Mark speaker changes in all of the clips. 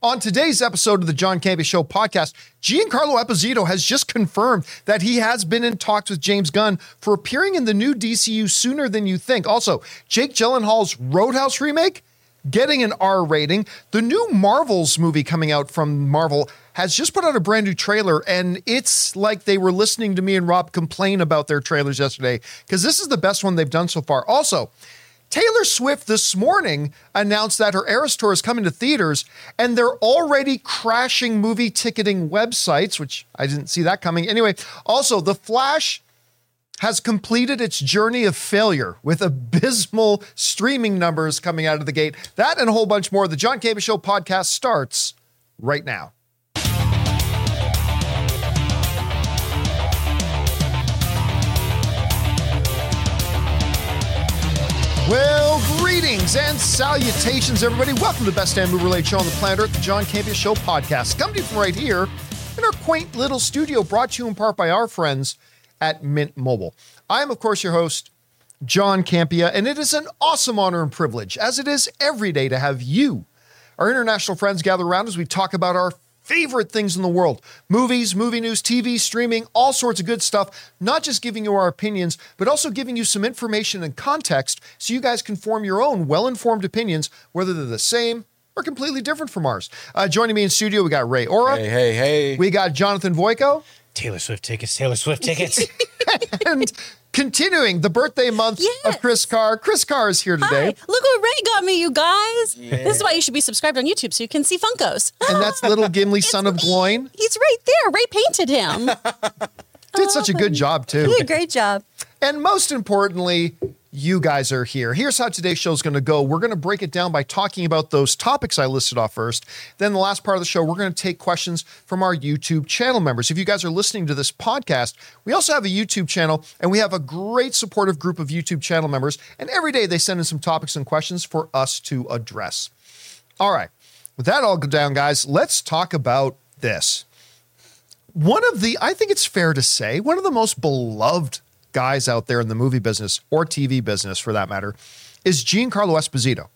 Speaker 1: On today's episode of the John Campea Show podcast, Giancarlo Esposito has just confirmed that he has been in talks with James Gunn for appearing in the new DCU sooner than you think. Also, Jake Gyllenhaal's Roadhouse remake getting an R rating. The new Marvels movie coming out from Marvel has just put out a brand new trailer, and it's like they were listening to me and Rob complain about their trailers yesterday because this is the best one they've done so far. Also, Taylor Swift this morning announced that her Eras Tour is coming to theaters, and they're already crashing movie ticketing websites, which I didn't see that coming. Anyway, also, The Flash has completed its journey of failure with abysmal streaming numbers coming out of the gate. That and a whole bunch more. The John Campea Show podcast starts right now. Greetings and salutations, everybody. Welcome to the best damn related show on the planet Earth, the John Campea Show podcast. Coming to you from right here in our quaint little studio, brought to you in part by our friends at Mint Mobile. I am, of course, your host, John Campea, and it is an awesome honor and privilege, as it is every day, to have you, our international friends, gather around as we talk about our favorite things in the world movies, movie news, TV, streaming, all sorts of good stuff. Not just giving you our opinions, but also giving you some information and context so you guys can form your own well informed opinions, whether they're the same or completely different from ours. Uh, joining me in studio, we got Ray Ora.
Speaker 2: Hey, hey, hey.
Speaker 1: We got Jonathan Voico.
Speaker 3: Taylor Swift tickets, Taylor Swift tickets.
Speaker 1: and continuing the birthday month
Speaker 4: Yes.
Speaker 1: of Chris Carr. Chris Carr is here
Speaker 4: Hi,
Speaker 1: today.
Speaker 4: look what Ray got me, you guys. This is why you should be subscribed on YouTube so you can see Funkos.
Speaker 1: And that's little Gimli, son of
Speaker 4: me.
Speaker 1: Gloin.
Speaker 4: He's right there. Ray painted him.
Speaker 1: Did such a oh, good job, too.
Speaker 4: You did a great job.
Speaker 1: And most importantly, you guys are here. Here's how today's show is going to go. We're going to break it down by talking about those topics I listed off first. Then, the last part of the show, we're going to take questions from our YouTube channel members. If you guys are listening to this podcast, we also have a YouTube channel and we have a great supportive group of YouTube channel members. And every day they send in some topics and questions for us to address. All right. With that all down, guys, let's talk about this one of the, I think it's fair to say, one of the most beloved guys out there in the movie business or TV business for that matter is Giancarlo Esposito.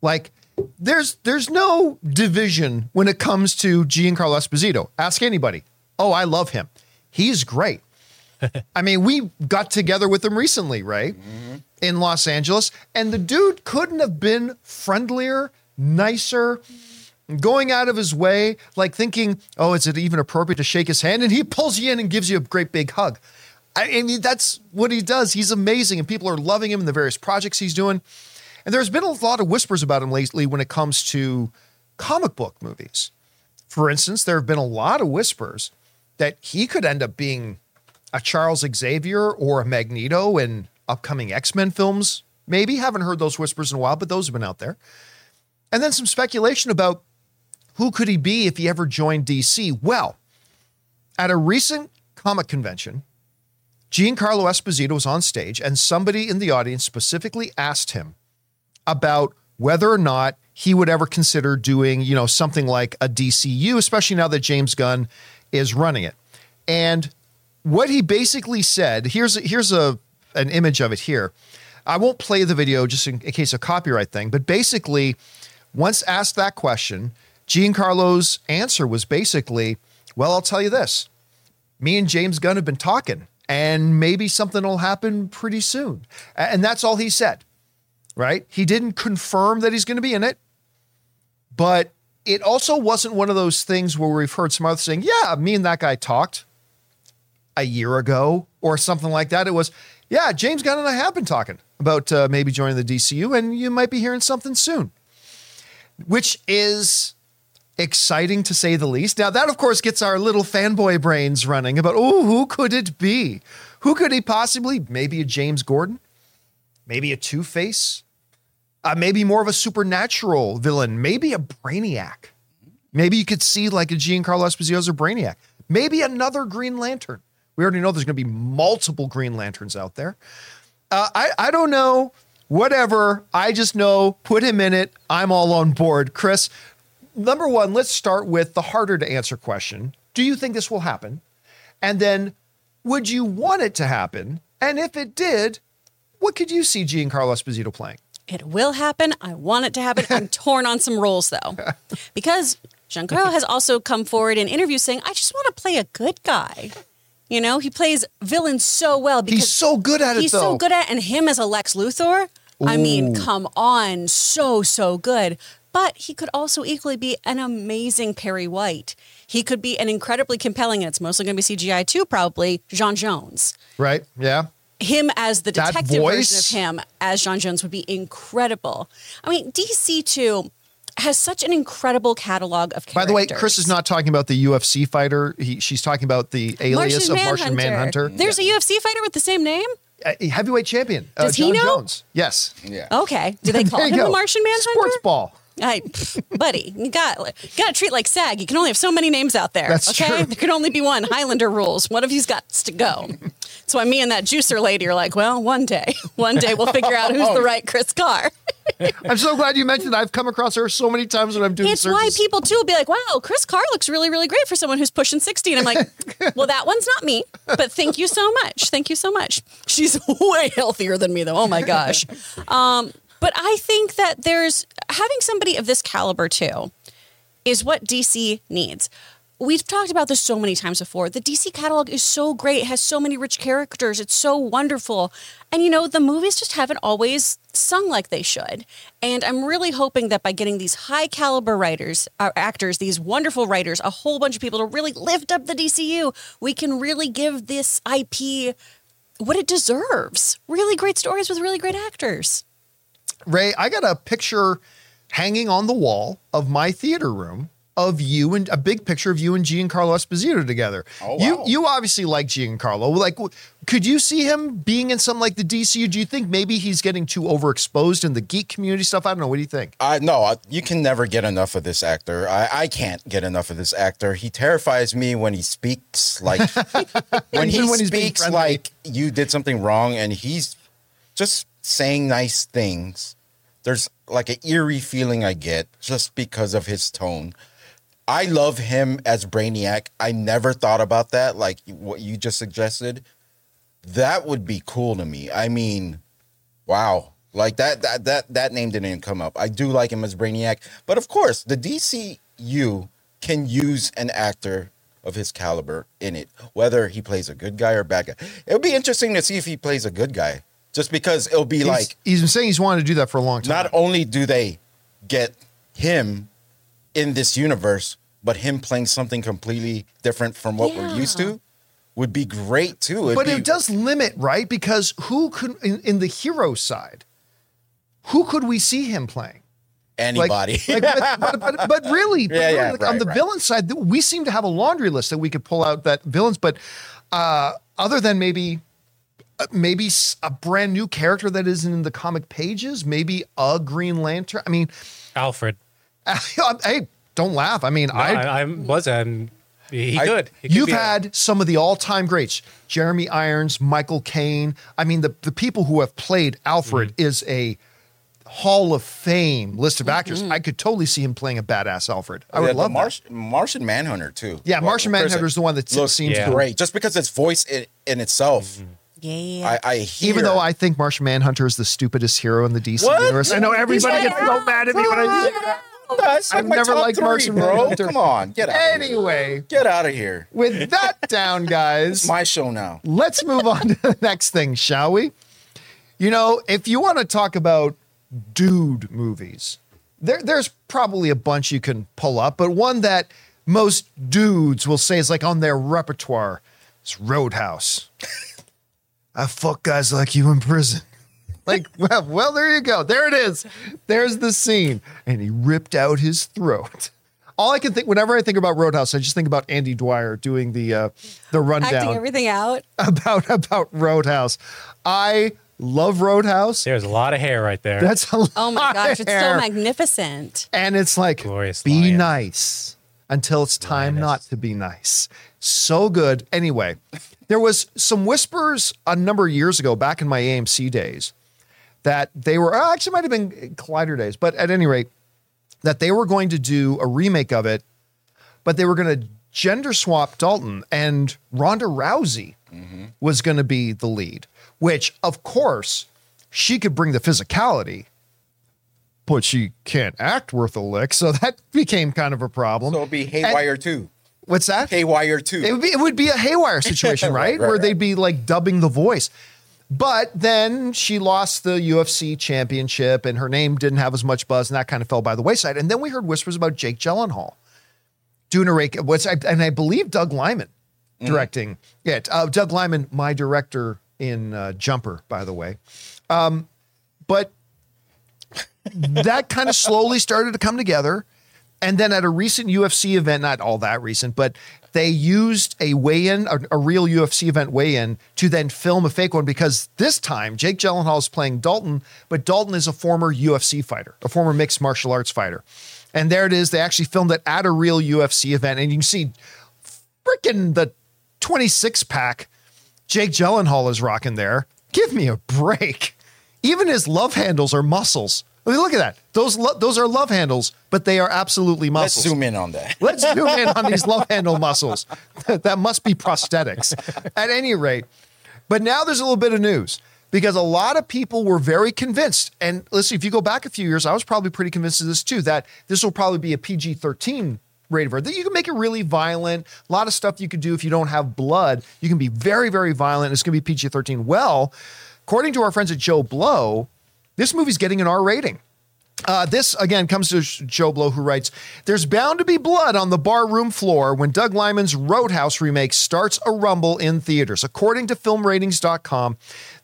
Speaker 1: Like, there's there's no division when it comes to Giancarlo Esposito. Ask anybody. Oh, I love him. He's great. I mean, we got together with him recently, right? Mm-hmm. In Los Angeles, and the dude couldn't have been friendlier, nicer, going out of his way, like thinking, oh, is it even appropriate to shake his hand? And he pulls you in and gives you a great big hug. I mean, that's what he does. He's amazing, and people are loving him in the various projects he's doing. And there's been a lot of whispers about him lately when it comes to comic book movies. For instance, there have been a lot of whispers that he could end up being a Charles Xavier or a Magneto in upcoming X Men films. Maybe haven't heard those whispers in a while, but those have been out there. And then some speculation about who could he be if he ever joined DC. Well, at a recent comic convention, Giancarlo Esposito was on stage, and somebody in the audience specifically asked him about whether or not he would ever consider doing, you know, something like a DCU, especially now that James Gunn is running it. And what he basically said, here's here's a an image of it here. I won't play the video just in, in case of copyright thing, but basically, once asked that question, Giancarlo's answer was basically, "Well, I'll tell you this: me and James Gunn have been talking, and maybe something will happen pretty soon." And that's all he said right? He didn't confirm that he's going to be in it, but it also wasn't one of those things where we've heard some others saying, yeah, me and that guy talked a year ago or something like that. It was, yeah, James Gunn and I have been talking about uh, maybe joining the DCU, and you might be hearing something soon, which is exciting to say the least. Now, that, of course, gets our little fanboy brains running about, oh, who could it be? Who could he possibly? Maybe a James Gordon? Maybe a Two Face? Uh, maybe more of a supernatural villain, maybe a Brainiac. Maybe you could see like a Giancarlo Esposito as a Brainiac. Maybe another Green Lantern. We already know there's going to be multiple Green Lanterns out there. Uh, I I don't know. Whatever. I just know. Put him in it. I'm all on board. Chris, number one, let's start with the harder to answer question. Do you think this will happen? And then, would you want it to happen? And if it did, what could you see Giancarlo Esposito playing?
Speaker 4: It will happen. I want it to happen. I'm torn on some roles though, because Giancarlo has also come forward in interviews saying, "I just want to play a good guy." You know, he plays villains so well because
Speaker 1: He's so good at it,
Speaker 4: he's
Speaker 1: though.
Speaker 4: so good at, and him as a Lex Luthor. I mean, come on, so so good. But he could also equally be an amazing Perry White. He could be an incredibly compelling, and it's mostly going to be CGI too, probably J'onn J'onzz
Speaker 1: Right? Yeah.
Speaker 4: him as the detective version of him as J'onn J'onzz would be incredible. I mean, DC too has such an incredible catalog of characters.
Speaker 1: By the way, Chris is not talking about the UFC fighter. He, she's talking about the alias of Martian Manhunter.
Speaker 4: There's a UFC fighter with the same name.
Speaker 1: Uh, heavyweight champion. uh,
Speaker 4: Does he
Speaker 1: John
Speaker 4: know?
Speaker 1: Jones. Yes.
Speaker 2: Yeah.
Speaker 4: Okay, do they call
Speaker 1: There you
Speaker 4: him the. Martian Manhunter?
Speaker 1: Sports ball.
Speaker 4: I, buddy, you got got to treat like SAG. You can only have so many names out there.
Speaker 1: That's
Speaker 4: okay,
Speaker 1: true.
Speaker 4: there can only be one. Highlander rules. One of you's got to go. That's why me and that juicer lady are like, well, one day, one day we'll figure out who's the right Chris Carr.
Speaker 1: I'm so glad you mentioned that. I've come across her so many times when I'm doing
Speaker 4: It's why people too will be like, "Wow, Chris Carr looks really, really great for someone who's pushing 60." And I'm like, "Well, that one's not me, but thank you so much. Thank you so much. She's way healthier than me, though. Oh my gosh." Um, but I think that there's having somebody of this caliber too is what DC needs. We've talked about this so many times before. The DC catalog is so great, it has so many rich characters, it's so wonderful. And you know, the movies just haven't always sung like they should. And I'm really hoping that by getting these high caliber writers, uh, actors, these wonderful writers, a whole bunch of people to really lift up the DCU, we can really give this IP what it deserves. Really great stories with really great actors.
Speaker 1: Ray, I got a picture hanging on the wall of my theater room of you and a big picture of you and Giancarlo Esposito together.
Speaker 2: Oh,
Speaker 1: You
Speaker 2: wow.
Speaker 1: you obviously like Giancarlo. Like, could you see him being in something like the DCU? Do you think maybe he's getting too overexposed in the geek community stuff? I don't know. What do you think?
Speaker 2: I no, I- you can never get enough of this actor. I, I can't get enough of this actor. He terrifies me when he speaks like when he
Speaker 1: when
Speaker 2: speaks like you did something wrong and he's just saying nice things. There's like an eerie feeling I get just because of his tone. I love him as Brainiac. I never thought about that like what you just suggested. That would be cool to me. I mean, Wow. Like that that that that name didn't come up. I do like him as Brainiac, but of course, the DCU can use an actor of his caliber in it, whether he plays a good guy or bad guy. It would be interesting to see if he plays a good guy, just because it'll be
Speaker 1: He's-
Speaker 2: like
Speaker 1: he's been saying he's wanted to do that for a long time.
Speaker 2: not only do they get him in this universe, but him playing something completely different from what we're used to would be great too. It'd
Speaker 1: but
Speaker 2: be-
Speaker 1: it does limit, right? Because who could in, in the hero side? Who could we see him playing?
Speaker 2: Anybody.
Speaker 1: like, but, but, but, but really, but
Speaker 2: Yeah,
Speaker 1: really,
Speaker 2: yeah,
Speaker 1: like, on the
Speaker 2: right.
Speaker 1: villain side, we seem to have a laundry list that we could pull out that villains. But uh, other than maybe, Uh, maybe a brand new character that isn't in the comic pages, maybe a Green Lantern. I mean,
Speaker 3: Alfred.
Speaker 1: hey, don't laugh. I mean,
Speaker 3: No,
Speaker 1: I,
Speaker 3: I, I was and he
Speaker 2: I-
Speaker 3: could. He could
Speaker 1: You've
Speaker 3: be a-
Speaker 1: had some of the all-time greats: Jeremy Irons, Michael Caine. I mean, the the people who have played Alfred
Speaker 3: Mm-hmm.
Speaker 1: is a Hall of Fame list of actors. Mm-hmm. I could totally see him playing a badass Alfred. I would
Speaker 2: Yeah, the
Speaker 1: love that.
Speaker 2: Marsh, Martian Manhunter too.
Speaker 1: Yeah,
Speaker 2: Well,
Speaker 1: Martian Manhunter is the one that
Speaker 2: looks
Speaker 1: seems
Speaker 3: Yeah.
Speaker 2: great, just because its voice in, in itself. Mm-hmm.
Speaker 4: Yeah.
Speaker 2: I, I hear,
Speaker 1: Even though I think Martian Manhunter is the stupidest hero in the DC
Speaker 2: What?
Speaker 1: universe, I know everybody gets so mad at me when I say that.
Speaker 2: That's like
Speaker 1: I've never
Speaker 2: top
Speaker 1: liked Martian
Speaker 2: bro.
Speaker 1: Manhunter.
Speaker 2: Come on, get out. Of here.
Speaker 1: Anyway,
Speaker 2: Get out of here.
Speaker 1: with that down, guys,
Speaker 2: It's my show now.
Speaker 1: let's move on to the next thing, shall we? You know, if you want to talk about dude movies, there, there's probably a bunch you can pull up, but one that most dudes will say is like on their repertoire is Roadhouse. I fuck guys like you in prison. Like, well, well, there you go. There it is. There's the scene. And he ripped out his throat. All I can think, whenever I think about Roadhouse, I just think about Andy Dwyer doing the uh, the rundown
Speaker 4: Acting everything out.
Speaker 1: about about Roadhouse. I love Roadhouse.
Speaker 3: There's a lot of hair right there.
Speaker 1: That's a
Speaker 4: Oh my
Speaker 1: lot
Speaker 4: gosh,
Speaker 1: of
Speaker 4: it's
Speaker 1: hair.
Speaker 4: so magnificent.
Speaker 1: And it's like
Speaker 3: Glorious
Speaker 1: be
Speaker 3: lion.
Speaker 1: nice until it's time
Speaker 3: Lioness.
Speaker 1: not to be nice. So good. Anyway, there was some whispers a number of years ago, back in my AMC days, that they were oh, actually might have been Collider days, but at any rate, that they were going to do a remake of it, but they were going to gender swap Dalton and Ronda Rousey mm-hmm. was going to be the lead, which of course she could bring the physicality but she can't act worth a lick. So that became kind of a problem.
Speaker 2: So it'll be
Speaker 1: And-
Speaker 2: Haywire too.
Speaker 1: What's that?
Speaker 2: Haywire too.
Speaker 1: It would be, it would be a haywire situation, right?
Speaker 2: Right, right,
Speaker 1: Where
Speaker 2: right.
Speaker 1: they'd be like dubbing the voice. But then she lost the UFC championship and her name didn't have as much buzz and that kind of fell by the wayside. And then we heard whispers about Jake Gyllenhaal doing a rake, what's, and I believe Doug Liman directing it. Uh, Doug Liman, my director in uh, Jumper, by the way. Um, but that kind of slowly started to come together. And then at a recent UFC event, not all that recent, but they used a weigh in, a, a real UFC event weigh in, to then film a fake one because this time Jake Gyllenhaal is playing Dalton, but Dalton is a former UFC fighter, a former mixed martial arts fighter. And there it is. They actually filmed it at a real UFC event. And you can see freaking the 26 pack Jake Gyllenhaal is rocking there. Give me a break. Even his love handles are muscles. I mean, look at that. Those lo- those are love handles, but they are absolutely muscles.
Speaker 2: Let's zoom in on that.
Speaker 1: Let's zoom in on these love handle muscles. that must be prosthetics. At any rate, but now there's a little bit of news because a lot of people were very convinced. And listen, if you go back a few years, I was probably pretty convinced of this too, that this will probably be a PG 13 rated. That you can make it really violent. A lot of stuff you could do if you don't have blood. You can be very, very violent. It's going to be PG 13. Well, according to our friends at JoBlo, this movie's getting an R rating. Uh, this again comes to JoBlo, who writes There's bound to be blood on the barroom floor when Doug Liman's Roadhouse remake starts a rumble in theaters. According to filmratings.com,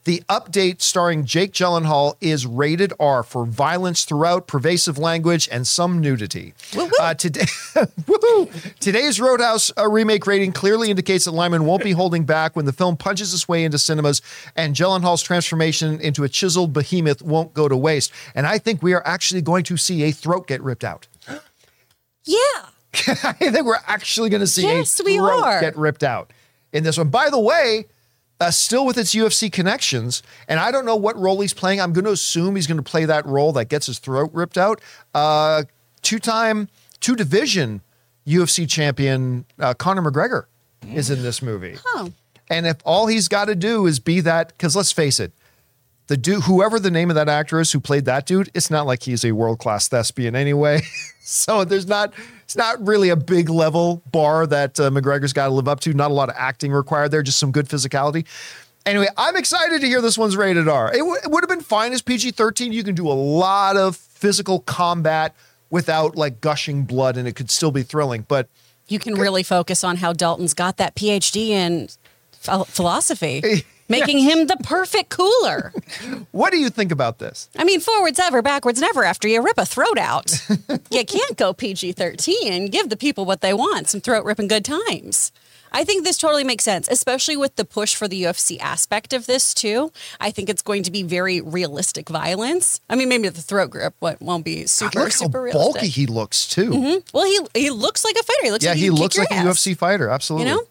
Speaker 1: the update starring Jake Gyllenhaal is rated R for violence throughout, pervasive language, and some nudity. Uh, today! Today's Roadhouse uh, remake rating clearly indicates that Liman won't be holding back when the film punches its way into cinemas, and Gyllenhaal's transformation into a chiseled behemoth won't go to waste. And I think we are actually going to see a throat get ripped out.
Speaker 4: Yeah.
Speaker 1: I think we're actually going to see
Speaker 4: Yes,
Speaker 1: a
Speaker 4: we
Speaker 1: throat
Speaker 4: are.
Speaker 1: get ripped out in this one. By the way, uh, still with its UFC connections, and I don't know what role he's playing. I'm going to assume he's going to play that role that gets his throat ripped out. Uh, two-time, two-division UFC champion uh, Conor McGregor is in this movie.
Speaker 4: Oh.
Speaker 1: And if all he's got to do is be that, because let's face it, the dude, whoever the name of that actor is who played that dude, it's not like he's a world class thespian anyway. so there's not, it's not really a big level bar that uh, McGregor's got to live up to. Not a lot of acting required there, just some good physicality. Anyway, I'm excited to hear this one's rated R. It, w- it would have been fine as PG 13. You can do a lot of physical combat without like gushing blood and it could still be thrilling. But
Speaker 4: You can really focus on how Dalton's got that PhD in philosophy, making him the perfect cooler.
Speaker 1: what do you think about this?
Speaker 4: I mean, forwards ever, backwards never after you rip a throat out. you can't go PG 13. Give the people what they want some throat ripping good times. I think this totally makes sense, especially with the push for the UFC aspect of this, too. I think it's going to be very realistic violence. I mean, maybe the throat grip won't- won't be super,
Speaker 1: Look how
Speaker 4: super
Speaker 1: bulky
Speaker 4: realistic.
Speaker 1: he looks too. Mm-hmm.
Speaker 4: Well, he, he looks like a fighter. He looks
Speaker 1: Yeah,
Speaker 4: like
Speaker 1: he
Speaker 4: can
Speaker 1: looks like
Speaker 4: your
Speaker 1: a UFC fighter. Absolutely.
Speaker 4: you know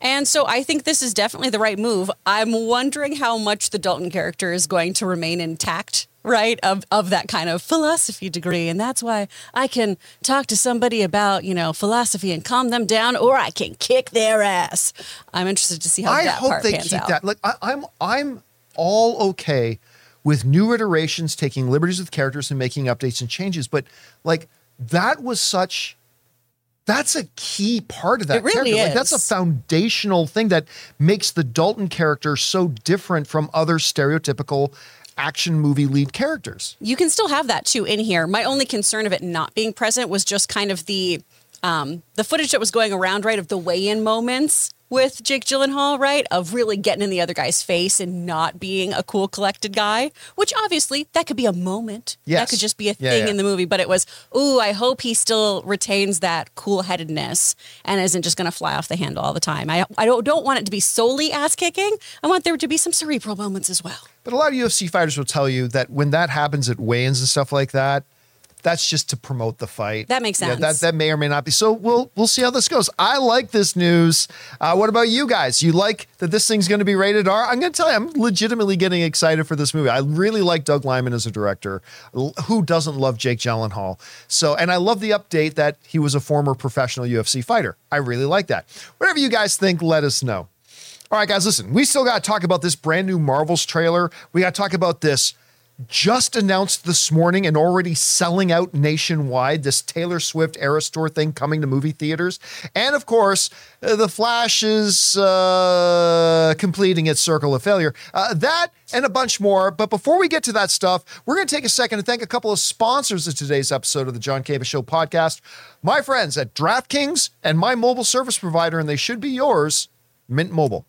Speaker 4: and so i think this is definitely the right move i'm wondering how much the dalton character is going to remain intact right of, of that kind of philosophy degree and that's why i can talk to somebody about you know philosophy and calm them down or i can kick their ass i'm interested to see how
Speaker 1: I
Speaker 4: that
Speaker 1: hope
Speaker 4: part
Speaker 1: they
Speaker 4: pans
Speaker 1: keep
Speaker 4: out
Speaker 1: that. Like I, I'm, I'm all okay with new iterations, taking liberties with characters and making updates and changes. But like that was such. That's a key part of that.
Speaker 4: It really
Speaker 1: character. Like, that's a foundational thing that makes the Dalton character so different from other stereotypical action movie lead characters.
Speaker 4: you can still have that too in here. My only concern of it not being present was just kind of the um, the footage that was going around, right, of the weigh-in moments with Jake Gyllenhaal, right, of really getting in the other guy's face and not being a cool, collected guy. Which obviously that could be a moment.
Speaker 1: Yes.
Speaker 4: that could just be a
Speaker 1: Yeah,
Speaker 4: thing
Speaker 1: yeah.
Speaker 4: in the movie. But it was, ooh, I hope he still retains that cool-headedness and isn't just going to fly off the handle all the time. I I don't don't want it to be solely ass kicking. I want there to be some cerebral moments as well.
Speaker 1: But a lot of UFC fighters will tell you that when that happens at weigh-ins and stuff like that, that's just to promote the fight.
Speaker 4: That makes
Speaker 1: Yeah, that
Speaker 4: sense.
Speaker 1: that may or may not be. So we'll we'll see how this goes. I like this news. Uh, what about you guys? You like that this thing's going to be rated R? I'm going to tell you, I'm legitimately getting excited for this movie. I really like Doug Liman as a director. Who doesn't love Jake Gyllenhaal? So, and I love the update that he was a former professional UFC fighter. I really like that. Whatever you guys think, let us know. All right, guys, listen, we still got to talk about this brand new Marvels trailer. We got to talk about this just announced this morning and already selling out nationwide. This Taylor Swift Eras Tour thing coming to movie theaters. And of course, uh, The Flash is uh, completing its circle of failure. Uh, that and a bunch more. But before we get to that stuff, we're going to take a second to thank a couple of sponsors of today's episode of the John Campea Show podcast. My friends at DraftKings and my mobile service provider, and they should be yours, Mint Mobile.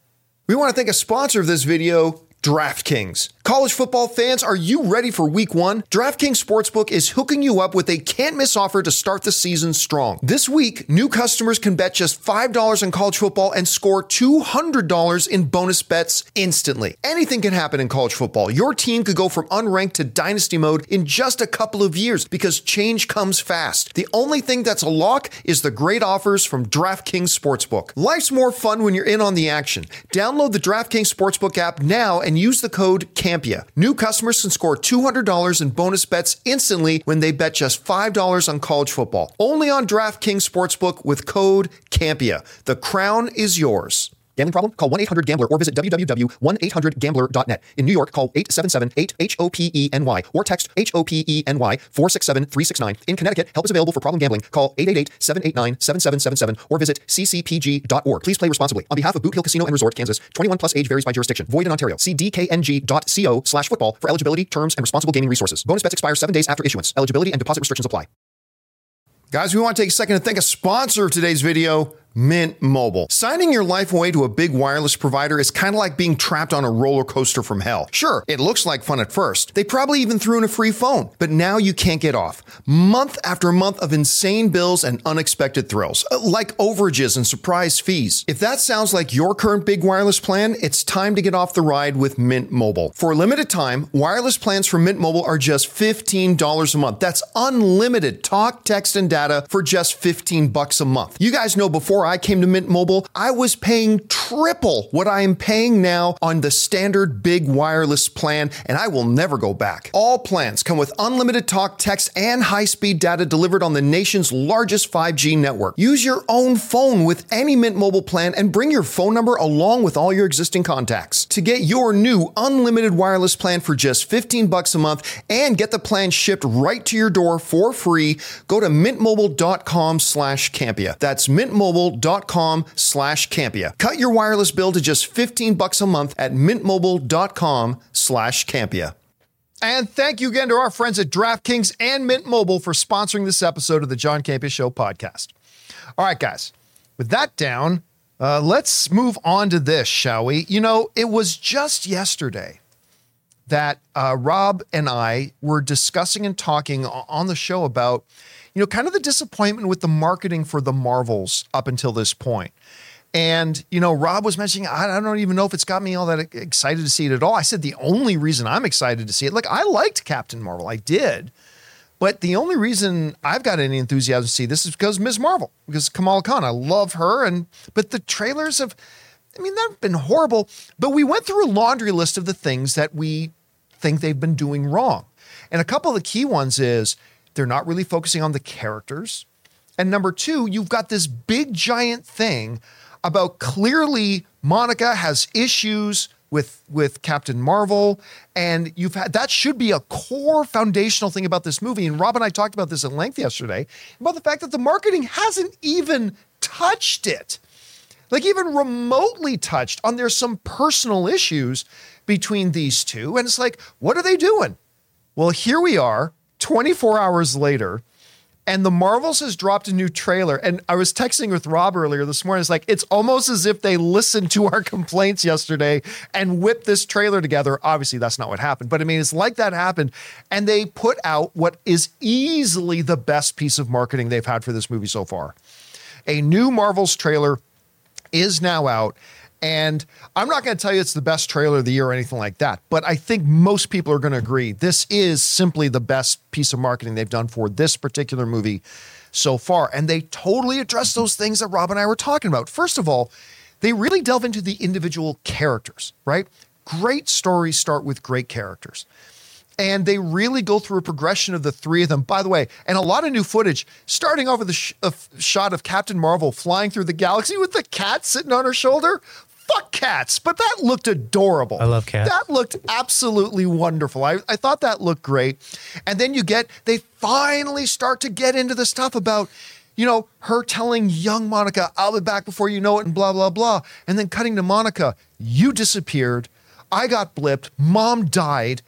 Speaker 1: We want to thank a sponsor of this video, DraftKings. College football fans, are you ready for week one? DraftKings Sportsbook is hooking you up with a can't miss offer to start the season strong. This week, new customers can bet just $5 on college football and score $200 in bonus bets instantly. Anything can happen in college football. Your team could go from unranked to dynasty mode in just a couple of years because change comes fast. The only thing that's a lock is the great offers from DraftKings Sportsbook. Life's more fun when you're in on the action. Download the DraftKings Sportsbook app now and use the code Campea. New customers can score $200 in bonus bets instantly when they bet just $5 on college football. Only on DraftKings Sportsbook with code CAMPEA. The crown is yours. Gambling problem? Call 1-800-GAMBLER or visit www.1800gambler.net. In New York, call 877-8-HOPENY or text HOPENY 467-369. In Connecticut, help is available for problem gambling. Call 888-789-7777 or visit ccpg.org. Please play responsibly. On behalf of Boot Hill Casino and Resort, Kansas, 21 plus age varies by jurisdiction. Void in Ontario. See dkng.co slash football for eligibility, terms, and responsible gaming resources. Bonus bets expire seven days after issuance. Eligibility and deposit restrictions apply. Guys, we want to take a second to thank a sponsor of today's video, Mint Mobile. Signing your life away to a big wireless provider is kind of like being trapped on a roller coaster from hell. Sure, it looks like fun at first. They probably even threw in a free phone, but now you can't get off. Month after month of insane bills and unexpected thrills, uh, like overages and surprise fees. If that sounds like your current big wireless plan, it's time to get off the ride with Mint Mobile. For a limited time, wireless plans from Mint Mobile are just $15 a month. That's unlimited talk, text, and data for just 15 bucks a month. You guys know before I came to Mint Mobile, I was paying triple what I am paying now on the standard big wireless plan, and I will never go back. All plans come with unlimited talk, text, and high speed data delivered on the nation's largest 5G network. Use your own phone with any Mint Mobile plan and bring your phone number along with all your existing contacts. To get your new unlimited wireless plan for just 15 bucks a month and get the plan shipped right to your door for free, go to mintmobile.com slash Campea. That's mintmobile.com slash Campea. Cut your wireless bill to just 15 bucks a month at mintmobile.com slash Campea. And thank you again to our friends at DraftKings and Mint Mobile for sponsoring this episode of the John Campea Show podcast. All right, guys, with that down, uh, let's move on to this, shall we? You know, it was just yesterday that uh, Rob and I were discussing and talking on the show about, you know, kind of the disappointment with the marketing for the Marvels up until this point. And, you know, Rob was mentioning, I, don't even know if it's got me all that excited to see it at all. I said the only reason I'm excited to see it, like, I liked Captain Marvel, I did. But the only reason I've got any enthusiasm to see this is because Ms. Marvel, because Kamala Khan. I love her. And, but the trailers have, I mean, they've been horrible. But we went through a laundry list of the things that we think they've been doing wrong. And a couple of the key ones is they're not really focusing on the characters. And number two, you've got this big giant thing about clearly Monica has issues with with Captain Marvel. And you've had that should be a core foundational thing about this movie. And Rob and I talked about this at length yesterday about the fact that the marketing hasn't even touched it. Like even remotely touched on there's some personal issues between these two. And it's like what are they doing? Well here we are 24 hours later and the Marvels has dropped a new trailer. And I was texting with Rob earlier this morning. It's like it's almost as if they listened to our complaints yesterday and whipped this trailer together. Obviously, that's not what happened, but I mean, it's like that happened. And they put out what is easily the best piece of marketing they've had for this movie so far. A new Marvels trailer is now out. And I'm not going to tell you it's the best trailer of the year or anything like that, but I think most people are going to agree this is simply the best piece of marketing they've done for this particular movie so far. And they totally address those things that Rob and I were talking about. First of all, they really delve into the individual characters, right? Great stories start with great characters. And they really go through a progression of the three of them. By the way, and a lot of new footage, starting off with a, sh- shot of Captain Marvel flying through the galaxy with the cat sitting on her shoulder fuck cats, but that looked adorable.
Speaker 3: I love cats.
Speaker 1: That looked absolutely wonderful. I, I thought that looked great. And then you get, they finally start to get into the stuff about, you know, her telling young Monica, I'll be back before you know it, and blah, blah, blah. And then cutting to Monica, you disappeared. I got blipped. Mom died.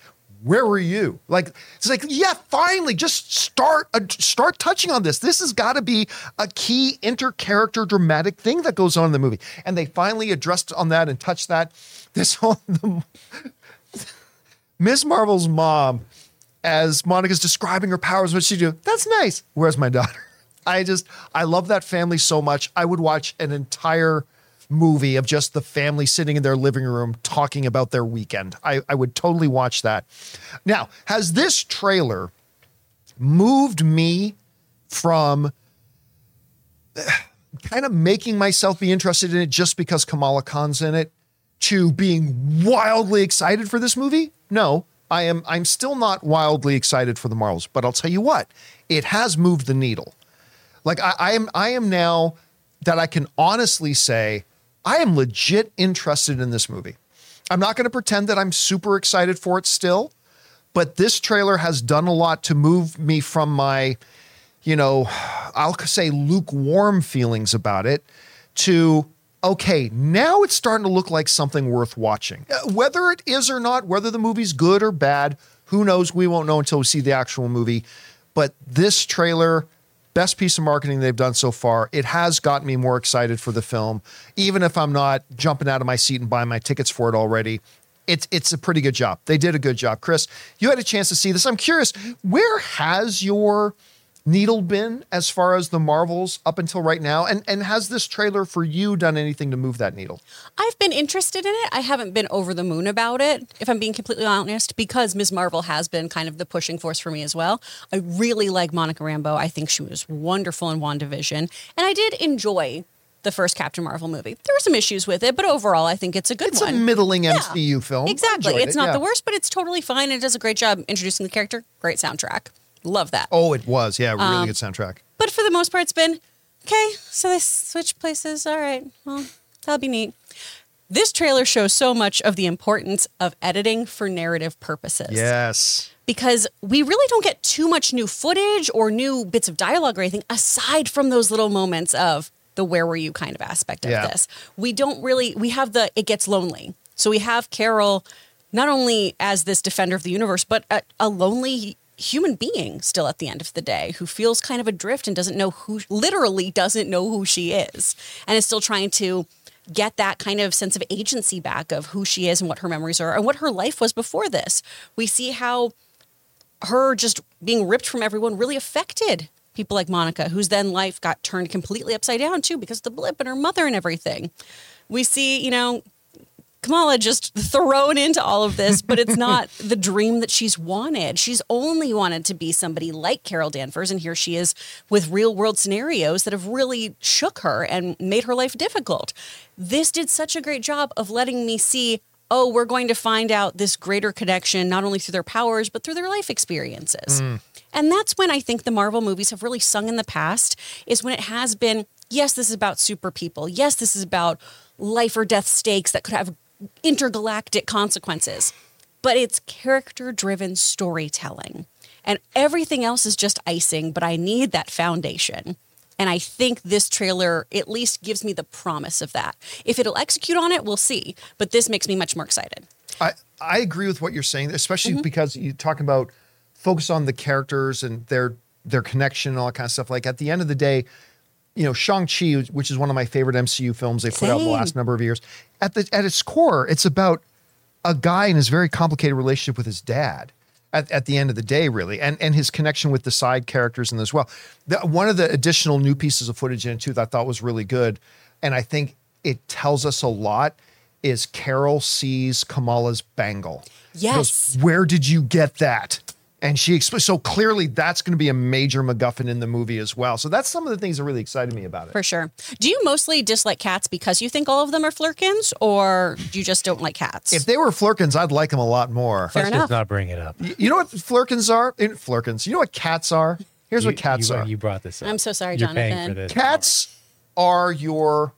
Speaker 1: Where were you? Like it's like yeah, finally, just start uh, start touching on this. This has got to be a key inter-character dramatic thing that goes on in the movie, and they finally addressed on that and touched that. This whole the, Miss Marvel's mom, as Monica's describing her powers, what she do? That's nice. Where's my daughter? I just I love that family so much. I would watch an entire movie of just the family sitting in their living room talking about their weekend. I, I would totally watch that. Now, has this trailer moved me from kind of making myself be interested in it just because Kamala Khan's in it to being wildly excited for this movie? No, I am I'm still not wildly excited for the Marvels, but I'll tell you what, it has moved the needle. Like I, I am I am now that I can honestly say I am legit interested in this movie. I'm not going to pretend that I'm super excited for it still, but this trailer has done a lot to move me from my, you know, I'll say lukewarm feelings about it to, okay, now it's starting to look like something worth watching. Uh, Whether it is or not, whether the movie's good or bad, who knows? We won't know until we see the actual movie. But this trailer, best piece of marketing they've done so far. It has gotten me more excited for the film, even if I'm not jumping out of my seat and buying my tickets for it already. It's it's a pretty good job. They did a good job. Chris, you had a chance to see this. I'm curious, where has your needle been as far as the Marvels up until right now? And and has this trailer for you done anything to move that needle?
Speaker 4: I've been interested in it. I haven't been over the moon about it, if I'm being completely honest, because Ms. Marvel has been kind of the pushing force for me as well. I really like Monica Rambeau. I think she was wonderful in WandaVision. And I did enjoy the first Captain Marvel movie. There were some issues with it, but overall, I think it's a good
Speaker 1: It's
Speaker 4: one.
Speaker 1: a middling
Speaker 4: Yeah.
Speaker 1: MCU film.
Speaker 4: Exactly. It's
Speaker 1: it,
Speaker 4: not
Speaker 1: yeah.
Speaker 4: the worst, but it's totally fine. It does a great job introducing the character. Great soundtrack. Love that.
Speaker 1: Oh, it was. Yeah, really
Speaker 4: Um,
Speaker 1: good soundtrack.
Speaker 4: But for the most part, it's been okay. So they switch places. All right. Well, that'll be neat. This trailer shows so much of the importance of editing for narrative purposes.
Speaker 1: Yes.
Speaker 4: Because we really don't get too much new footage or new bits of dialogue or anything aside from those little moments of the where were you kind of aspect of
Speaker 1: Yeah.
Speaker 4: this. We don't really, we have the it gets lonely. So we have Carol not only as this defender of the universe, but a, a lonely human being still at the end of the day who feels kind of adrift and doesn't know who, literally doesn't know who she is and is still trying to get that kind of sense of agency back of who she is and what her memories are and what her life was before this. We see how her just being ripped from everyone really affected people like Monica, whose then life got turned completely upside down too because of the blip and her mother and everything. We see, you know, Kamala just thrown into all of this, but it's not the dream that she's wanted. She's only wanted to be somebody like Carol Danvers, and here she is with real world scenarios that have really shook her and made her life difficult. This did such a great job of letting me see oh, we're going to find out this greater connection, not only through their powers, but through their life experiences. Mm. And that's when I think the Marvel movies have really sung in the past, is when it has been, yes, this is about super people. Yes, this is about life or death stakes that could have intergalactic consequences. But it's character driven storytelling. And everything else is just icing, but I need that foundation. And I think this trailer at least gives me the promise of that. If it'll execute on it, we'll see. But this makes me much more excited.
Speaker 1: I, I agree with what you're saying, especially
Speaker 4: Mm-hmm.
Speaker 1: because you talk about focus on the characters and their their connection and all that kind of stuff. Like at the end of the day, you know, Shang-Chi, which is one of my favorite MCU films they put out in the last number of years, at the at its core, it's about a guy and his very complicated relationship with his dad. At, at the end of the day, really, and and his connection with the side characters in this as well. The, one of the additional new pieces of footage in it too that I thought was really good, and I think it tells us a lot. Is Carol sees Kamala's bangle? She goes,
Speaker 4: Yes.
Speaker 1: Where did you get that? And she explains. So clearly, that's going to be a major MacGuffin in the movie as well. So that's some of the things that really excited me about it.
Speaker 4: For sure. Do you mostly dislike cats because you think all of them are Flerkens, or do you just don't like cats?
Speaker 1: If they were Flerkens, I'd like them a lot more.
Speaker 4: Fair
Speaker 3: Let's
Speaker 4: enough.
Speaker 3: just not bring it up.
Speaker 1: You know what Flerkens are? Eh, Flerkens. You know what cats are? Here's
Speaker 3: You-
Speaker 1: what cats
Speaker 3: you,
Speaker 1: are.
Speaker 3: You brought this up.
Speaker 4: I'm so sorry,
Speaker 3: You're
Speaker 4: Jonathan.
Speaker 3: for this.
Speaker 1: Cats are your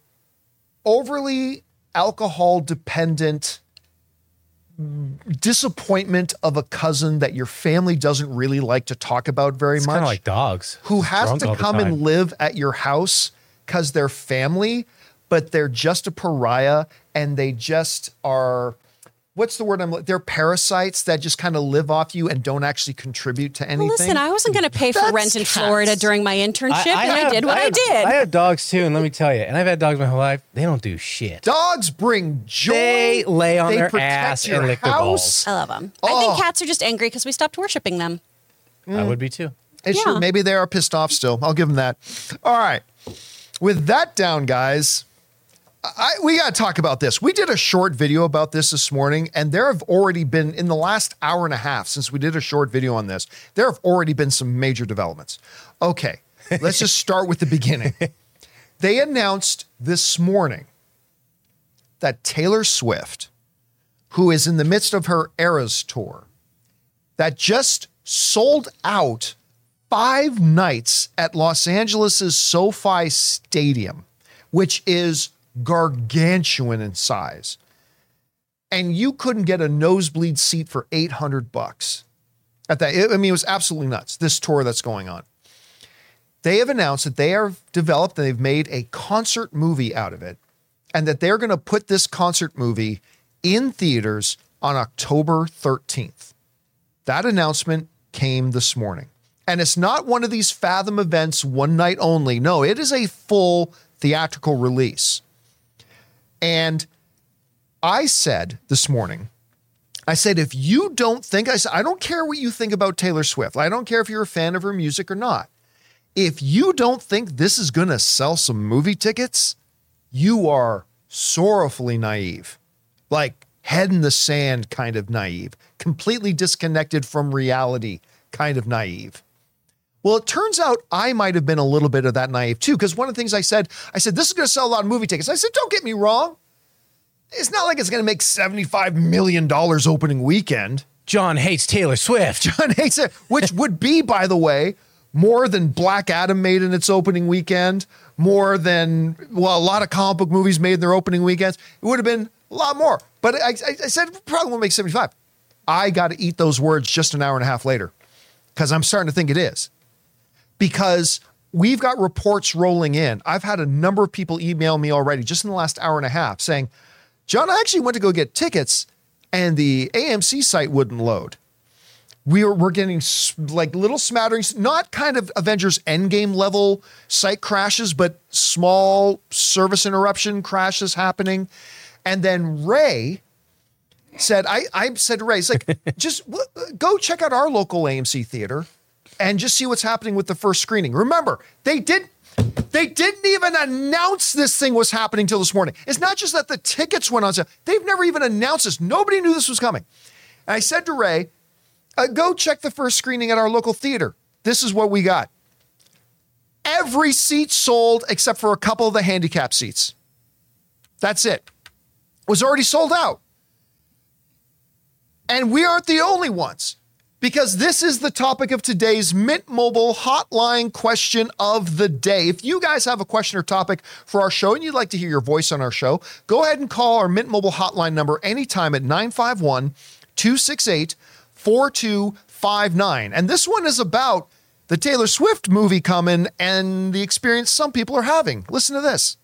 Speaker 1: overly alcohol dependent disappointment of a cousin that your family doesn't really like to talk about very
Speaker 3: It's
Speaker 1: much
Speaker 3: kind of like dogs.
Speaker 1: who
Speaker 3: Just
Speaker 1: has to come and live at your house because they're family, but they're just a pariah and they just are. What's the word I'm? They're parasites that just kind of live off you and don't actually contribute to anything.
Speaker 4: Listen, I wasn't going to pay for
Speaker 1: That's
Speaker 4: rent in
Speaker 1: cats.
Speaker 4: Florida during my internship, and I
Speaker 3: have-
Speaker 4: did what I,
Speaker 3: have-
Speaker 4: did.
Speaker 3: I have dogs too, and let me tell you, and I've had dogs my whole life. They don't do shit.
Speaker 1: Dogs bring joy.
Speaker 3: They lay on
Speaker 1: They
Speaker 3: their
Speaker 1: protect
Speaker 3: ass
Speaker 1: your
Speaker 3: and lick their balls.
Speaker 4: I love them. I
Speaker 1: Oh.
Speaker 4: think cats are just angry because we stopped worshiping them.
Speaker 3: I would be too.
Speaker 1: It's
Speaker 4: Yeah.
Speaker 1: true. Maybe they are pissed off still. I'll give them that. All right. With that down, guys, I, we got to talk about this. We did a short video about this this morning, and there have already been, in the last hour and a half since we did a short video on this, there have already been some major developments. Okay. Let's just start with the beginning. They announced this morning that Taylor Swift, who is in the midst of her Eras tour, that just sold out five nights at Los Angeles' SoFi Stadium, which is gargantuan in size. And you couldn't get a nosebleed seat for 800 bucks. At that, I mean, it was absolutely nuts, this tour that's going on. They have announced that they have developed and they've made a concert movie out of it, and that they're going to put this concert movie in theaters on October 13th. That announcement came this morning. And it's not one of these Fathom events, one night only. No, it is a full theatrical release. And I said this morning, I said, if you don't think, I said, I don't care what you think about Taylor Swift. I don't care if you're a fan of her music or not. If you don't think this is going to sell some movie tickets, you are sorrowfully naive. Like head in the sand kind of naive, completely disconnected from reality kind of naive. Well, it turns out I might have been a little bit of that naive too, because one of the things I said, I said, this is going to sell a lot of movie tickets. I said, don't get me wrong. It's not like it's going to make $75 million opening weekend.
Speaker 3: John hates Taylor Swift.
Speaker 1: John hates it, which would be, by the way, more than Black Adam made in its opening weekend, more than, well, a lot of comic book movies made in their opening weekends. It would have been a lot more. But I, I, I said probably won't make 75. I got to eat those words just an hour and a half later because I'm starting to think it is. Because we've got reports rolling in. I've had a number of people email me already just in the last hour and a half saying, John, I actually went to go get tickets and the AMC site wouldn't load. We are, we're getting like little smatterings, not kind of Avengers Endgame level site crashes, but small service interruption crashes happening. And then Ray said, I, I said to Ray, it's like, just w- go check out our local AMC theater and just see what's happening with the first screening. Remember, they did they didn't even announce this thing was happening till this morning. It's not just that the tickets went on sale. They've never even announced this. Nobody knew this was coming. And I said to Ray, uh, go check the first screening at our local theater. This is what we got. Every seat sold except for a couple of the handicap seats. That's it. Was already sold out. And we aren't the only ones because this is the topic of today's Mint Mobile hotline question of the day. If you guys have a question or topic for our show and you'd like to hear your voice on our show, go ahead and call our Mint Mobile hotline number anytime at 951 268 4259. And this one is about the Taylor Swift movie coming and the experience some people are having. Listen to this.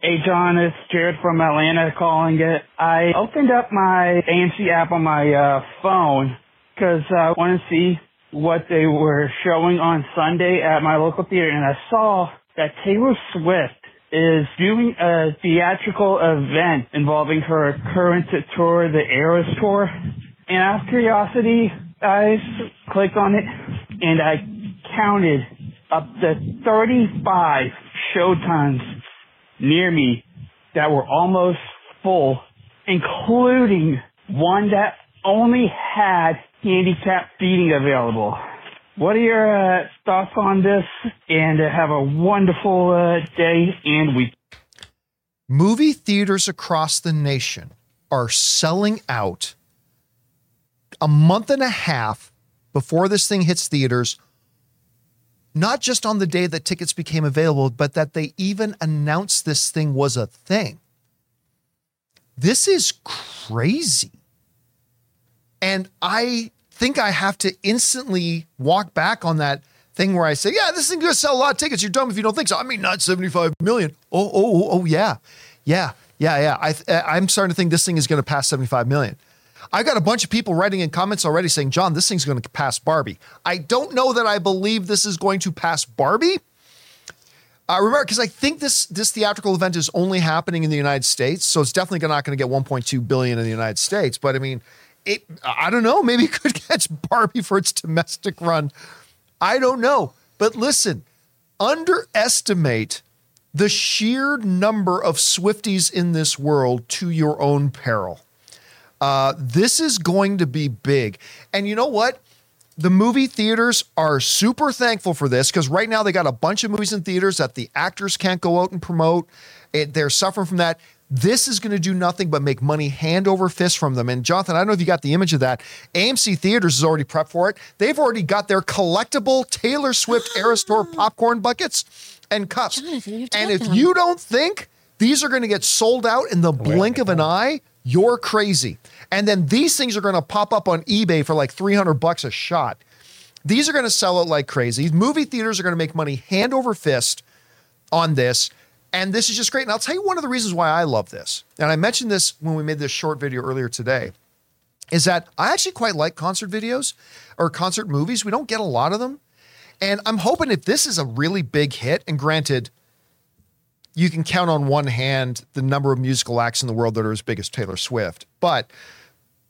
Speaker 5: Hey John, it's Jared from Atlanta calling it. I opened up my AMC app on my uh, phone because uh, I want to see what they were showing on Sunday at my local theater, and I saw that Taylor Swift is doing a theatrical event involving her current tour, the Eras Tour. And out of curiosity, I clicked on it and I counted up to 35 showtimes near me that were almost full, including one that only had handicap seating available. What are your uh, thoughts on this? And uh, have a wonderful uh, day and week.
Speaker 1: movie theaters across the nation are selling out a month and a half before this thing hits theaters not just on the day that tickets became available but that they even announced this thing was a thing this is crazy. And I think I have to instantly walk back on that thing where I say, yeah, this thing's going to sell a lot of tickets. You're dumb if you don't think so. I mean, not 75 million. Oh, oh, oh, yeah. Yeah, yeah, yeah. I, I'm starting to think this thing is going to pass 75 million. I've got a bunch of people writing in comments already saying, John, this thing's going to pass Barbie. I don't know that I believe this is going to pass Barbie. Uh, remember, because I think this this theatrical event is only happening in the United States, so it's definitely not going to get 1.2 billion in the United States. But I mean, it I don't know. Maybe it could catch Barbie for its domestic run. I don't know. But listen, underestimate the sheer number of Swifties in this world to your own peril. Uh, this is going to be big. And you know what? The movie theaters are super thankful for this because right now they got a bunch of movies in theaters that the actors can't go out and promote. It, they're suffering from that. This is going to do nothing but make money hand over fist from them. And Jonathan, I don't know if you got the image of that. AMC Theaters is already prepped for it. They've already got their collectible Taylor Swift Eras Tour popcorn buckets and cups.
Speaker 4: Jonathan,
Speaker 1: and if
Speaker 4: them.
Speaker 1: you don't think these are going to get sold out in the oh, blink of an eye, you're crazy. And then these things are going to pop up on eBay for like 300 bucks a shot. These are going to sell it like crazy. Movie theaters are going to make money hand over fist on this. And this is just great. And I'll tell you one of the reasons why I love this. And I mentioned this when we made this short video earlier today is that I actually quite like concert videos or concert movies. We don't get a lot of them. And I'm hoping if this is a really big hit, and granted, you can count on one hand the number of musical acts in the world that are as big as Taylor Swift. But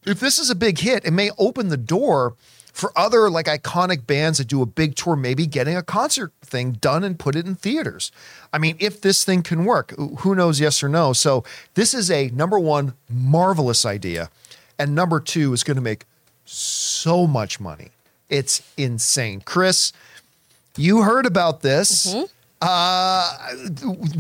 Speaker 1: if this is a big hit, it may open the door for other like iconic bands that do a big tour, maybe getting a concert thing done and put it in theaters. I mean, if this thing can work, who knows, yes or no. So this is a number one, marvelous idea. And number two is going to make so much money. It's insane. Chris, you heard about this. Uh,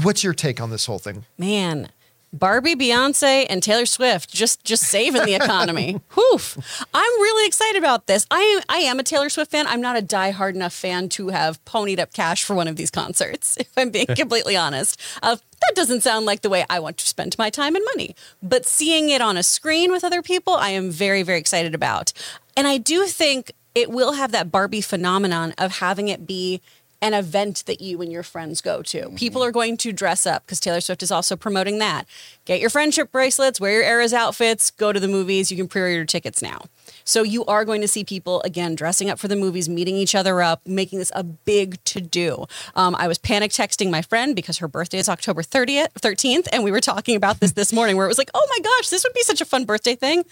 Speaker 1: what's your take on this whole thing?
Speaker 4: Man, Barbie, Beyonce, and Taylor Swift just just saving the economy. Whoof! I'm really excited about this. I am I am a Taylor Swift fan. I'm not a diehard enough fan to have ponied up cash for one of these concerts. If I'm being completely honest, uh, that doesn't sound like the way I want to spend my time and money. But seeing it on a screen with other people, I am very very excited about. And I do think it will have that Barbie phenomenon of having it be an event that you and your friends go to. People are going to dress up because Taylor Swift is also promoting that. Get your friendship bracelets, wear your Eras outfits, go to the movies. You can pre order your tickets now. So you are going to see people again dressing up for the movies, meeting each other up, making this a big to do. Um, I was panic texting my friend because her birthday is October 30th, 13th, and we were talking about this this morning where it was like, oh my gosh, this would be such a fun birthday thing.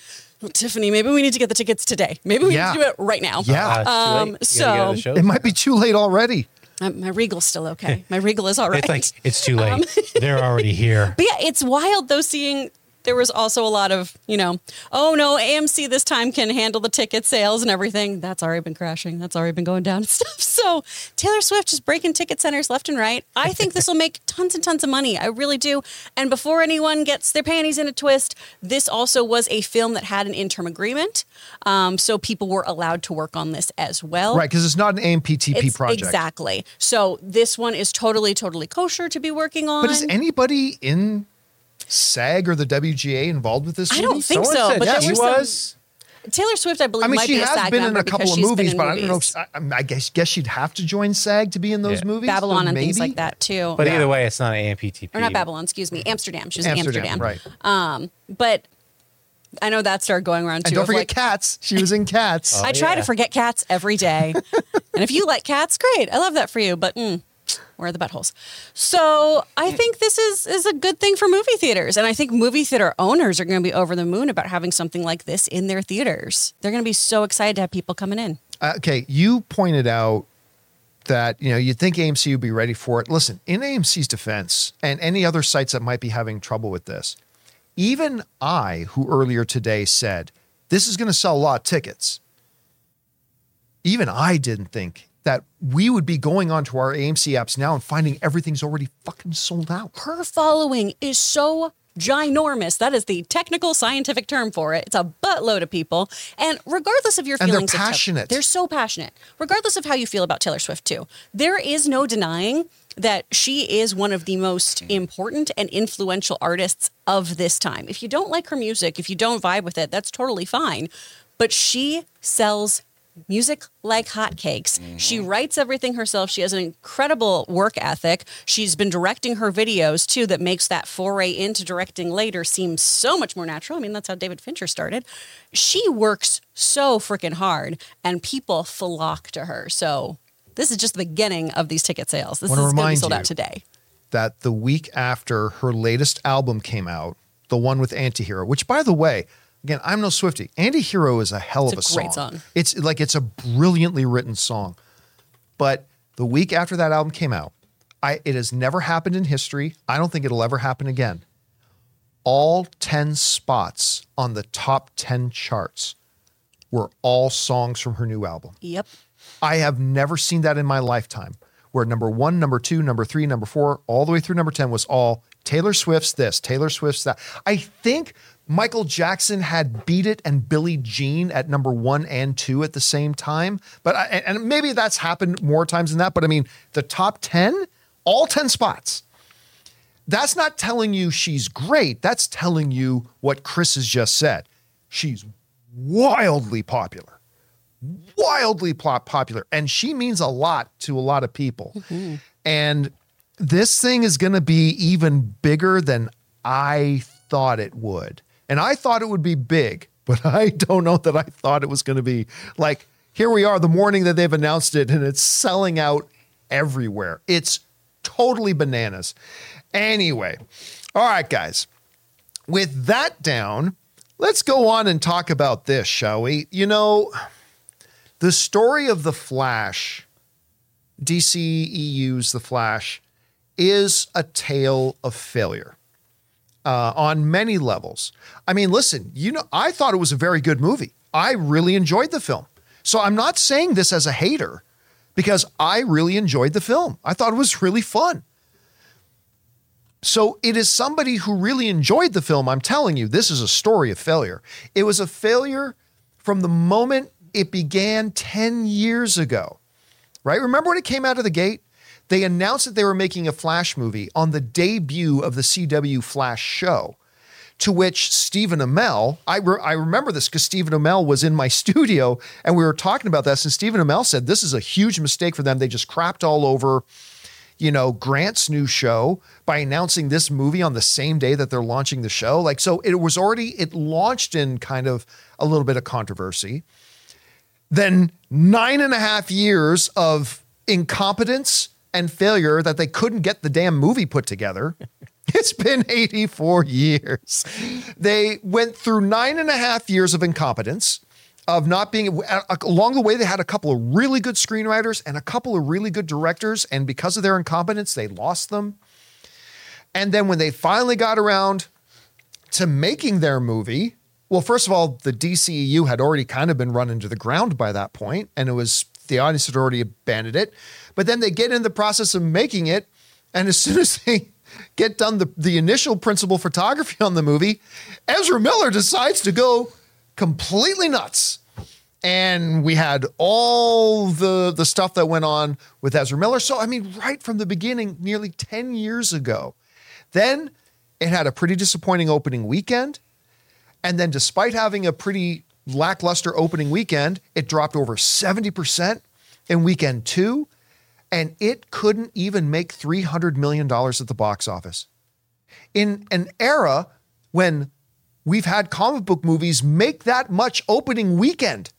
Speaker 4: Well, Tiffany, maybe we need to get the tickets today. Maybe we
Speaker 1: Yeah.
Speaker 4: need to do it right now.
Speaker 1: Yeah.
Speaker 3: It's too
Speaker 4: Um,
Speaker 3: late. You gotta go to
Speaker 4: so-
Speaker 1: It might be too late already.
Speaker 4: Uh, my Regal's still okay. My Regal is all right.
Speaker 3: It's like it's too late. They're already here.
Speaker 4: But yeah, it's wild though seeing there was also a lot of, you know, oh no, AMC this time can handle the ticket sales and everything. That's already been crashing. That's already been going down and stuff. So Taylor Swift just breaking ticket centers left and right. I think this will make tons and tons of money. I really do. And before anyone gets their panties in a twist, this also was a film that had an interim agreement. Um, so people were allowed to work on this as well.
Speaker 1: Right, because it's not an AMPTP
Speaker 4: It's-
Speaker 1: project.
Speaker 4: Exactly. So this one is totally, totally kosher to be working on.
Speaker 1: But is anybody in SAG or the WGA involved with this?
Speaker 4: I
Speaker 1: movie?
Speaker 4: don't think
Speaker 3: Someone
Speaker 4: so.
Speaker 3: said
Speaker 4: But there
Speaker 3: she
Speaker 4: were some-
Speaker 3: was.
Speaker 4: Taylor Swift, I believe,
Speaker 1: I mean,
Speaker 4: might
Speaker 1: she
Speaker 4: be a
Speaker 1: has
Speaker 4: SAG
Speaker 1: been in a couple of
Speaker 4: she's been
Speaker 1: movies, but I don't know. If, I, I guess guess she'd have to join SAG to be in those
Speaker 3: Yeah.
Speaker 1: movies.
Speaker 4: Babylon
Speaker 1: so
Speaker 4: and things like that too.
Speaker 3: But
Speaker 1: Yeah.
Speaker 3: either way, it's not an AMPTP.
Speaker 4: or not Babylon, excuse me, Amsterdam. She was in
Speaker 1: Amsterdam,
Speaker 4: Amsterdam,
Speaker 1: right?
Speaker 4: Um, but I know that started going around too.
Speaker 1: And don't forget
Speaker 4: like,
Speaker 1: Cats. She was in Cats.
Speaker 4: I try to forget cats every day, and if you like cats, great. I love that for you. But mm, where are the buttholes? So I think this is is a good thing for movie theaters, and I think movie theater owners are going to be over the moon about having something like this in their theaters. They're going to be so excited to have people coming in.
Speaker 1: Uh, okay, you pointed out that you know you'd think AMC would be ready for it. Listen, in AMC's defense, and any other sites that might be having trouble with this, even I, who earlier today said this is going to sell a lot of tickets, even I didn't think that we would be going onto our AMC apps now and finding everything's already fucking sold out.
Speaker 4: her following is so ginormous. That is the technical scientific term for it. It's a buttload of people. And regardless of your feelings,
Speaker 1: And they're
Speaker 4: feelings, of Taylor-
Speaker 1: passionate.
Speaker 4: they're so passionate. Regardless of how you feel about Taylor Swift, too, there is no denying that she is one of the most important and influential artists of this time. If you don't like her music, if you don't vibe with it, that's totally fine. But she sells music like hotcakes. She mm-hmm. writes everything herself. She has an incredible work ethic. She's been directing her videos too, that makes that foray into directing later seem so much more natural. I mean, that's how David Fincher started. She works so freaking hard, and people flock to her. So this is just the beginning of these ticket sales. This is going to be sold out today.
Speaker 1: that the week after her latest album came out, the one with Antihero, which by the way, again, I'm no Swifty. Antihero is a hell
Speaker 4: It's
Speaker 1: of a,
Speaker 4: a great song.
Speaker 1: It's like it's a brilliantly written song. But the week after that album came out, I it has never happened in history. I don't think it'll ever happen again. All 10 spots on the top 10 charts were all songs from her new album.
Speaker 4: Yep.
Speaker 1: I have never seen that in my lifetime where number one, number two, number three, number four, all the way through number 10 was all Taylor Swift's this, Taylor Swift's that. I think Michael Jackson had Beat It and Billie Jean at number one and two at the same time. But I, and maybe that's happened more times than that. But I mean, the top 10, all 10 spots. That's not telling you she's great. That's telling you what Chris has just said. She's wildly popular wildly pop- popular and she means a lot to a lot of people mm-hmm. and this thing is going to be even bigger than i thought it would and i thought it would be big but i don't know that i thought it was going to be. Like here we are the morning that they've announced it and it's selling out everywhere. It's totally bananas. Anyway all right guys. With that down let's go on and talk about this shall we? You know the story of the Flash, DCEU's The Flash, is a tale of failure uh, on many levels. I mean, listen, you know, I thought it was a very good movie. I really enjoyed the film. So I'm not saying this as a hater because I really enjoyed the film. I thought it was really fun. So it is somebody who really enjoyed the film. I'm telling you, this is a story of failure. It was a failure from the moment it began 10 years ago, right? Remember when it came out of the gate? They announced that they were making a Flash movie on the debut of the CW Flash show, to which Stephen Amell, I, re- I remember this because Stephen Amell was in my studio and we were talking about this. And Stephen Amell said, This is a huge mistake for them. They just crapped all over you know, Grant's new show by announcing this movie on the same day that they're launching the show. Like, so it was already, it launched in kind of a little bit of controversy. Then nine and a half years of incompetence and failure that they couldn't get the damn movie put together. It's been 84 years. They went through nine and a half years of incompetence, of not being along the way. They had a couple of really good screenwriters and a couple of really good directors, and because of their incompetence, they lost them. And then when they finally got around to making their movie, well, first of all, the DCEU had already kind of been run into the ground by that point, and it was the audience had already abandoned it. But then they get in the process of making it, and as soon as they get done the, the initial principal photography on the movie, Ezra Miller decides to go completely nuts. And we had all the the stuff that went on with Ezra Miller. So I mean, right from the beginning, nearly 10 years ago. Then it had a pretty disappointing opening weekend. And then, despite having a pretty lackluster opening weekend, it dropped over 70% in weekend two. And it couldn't even make $300 million at the box office. In an era when we've had comic book movies make that much opening weekend,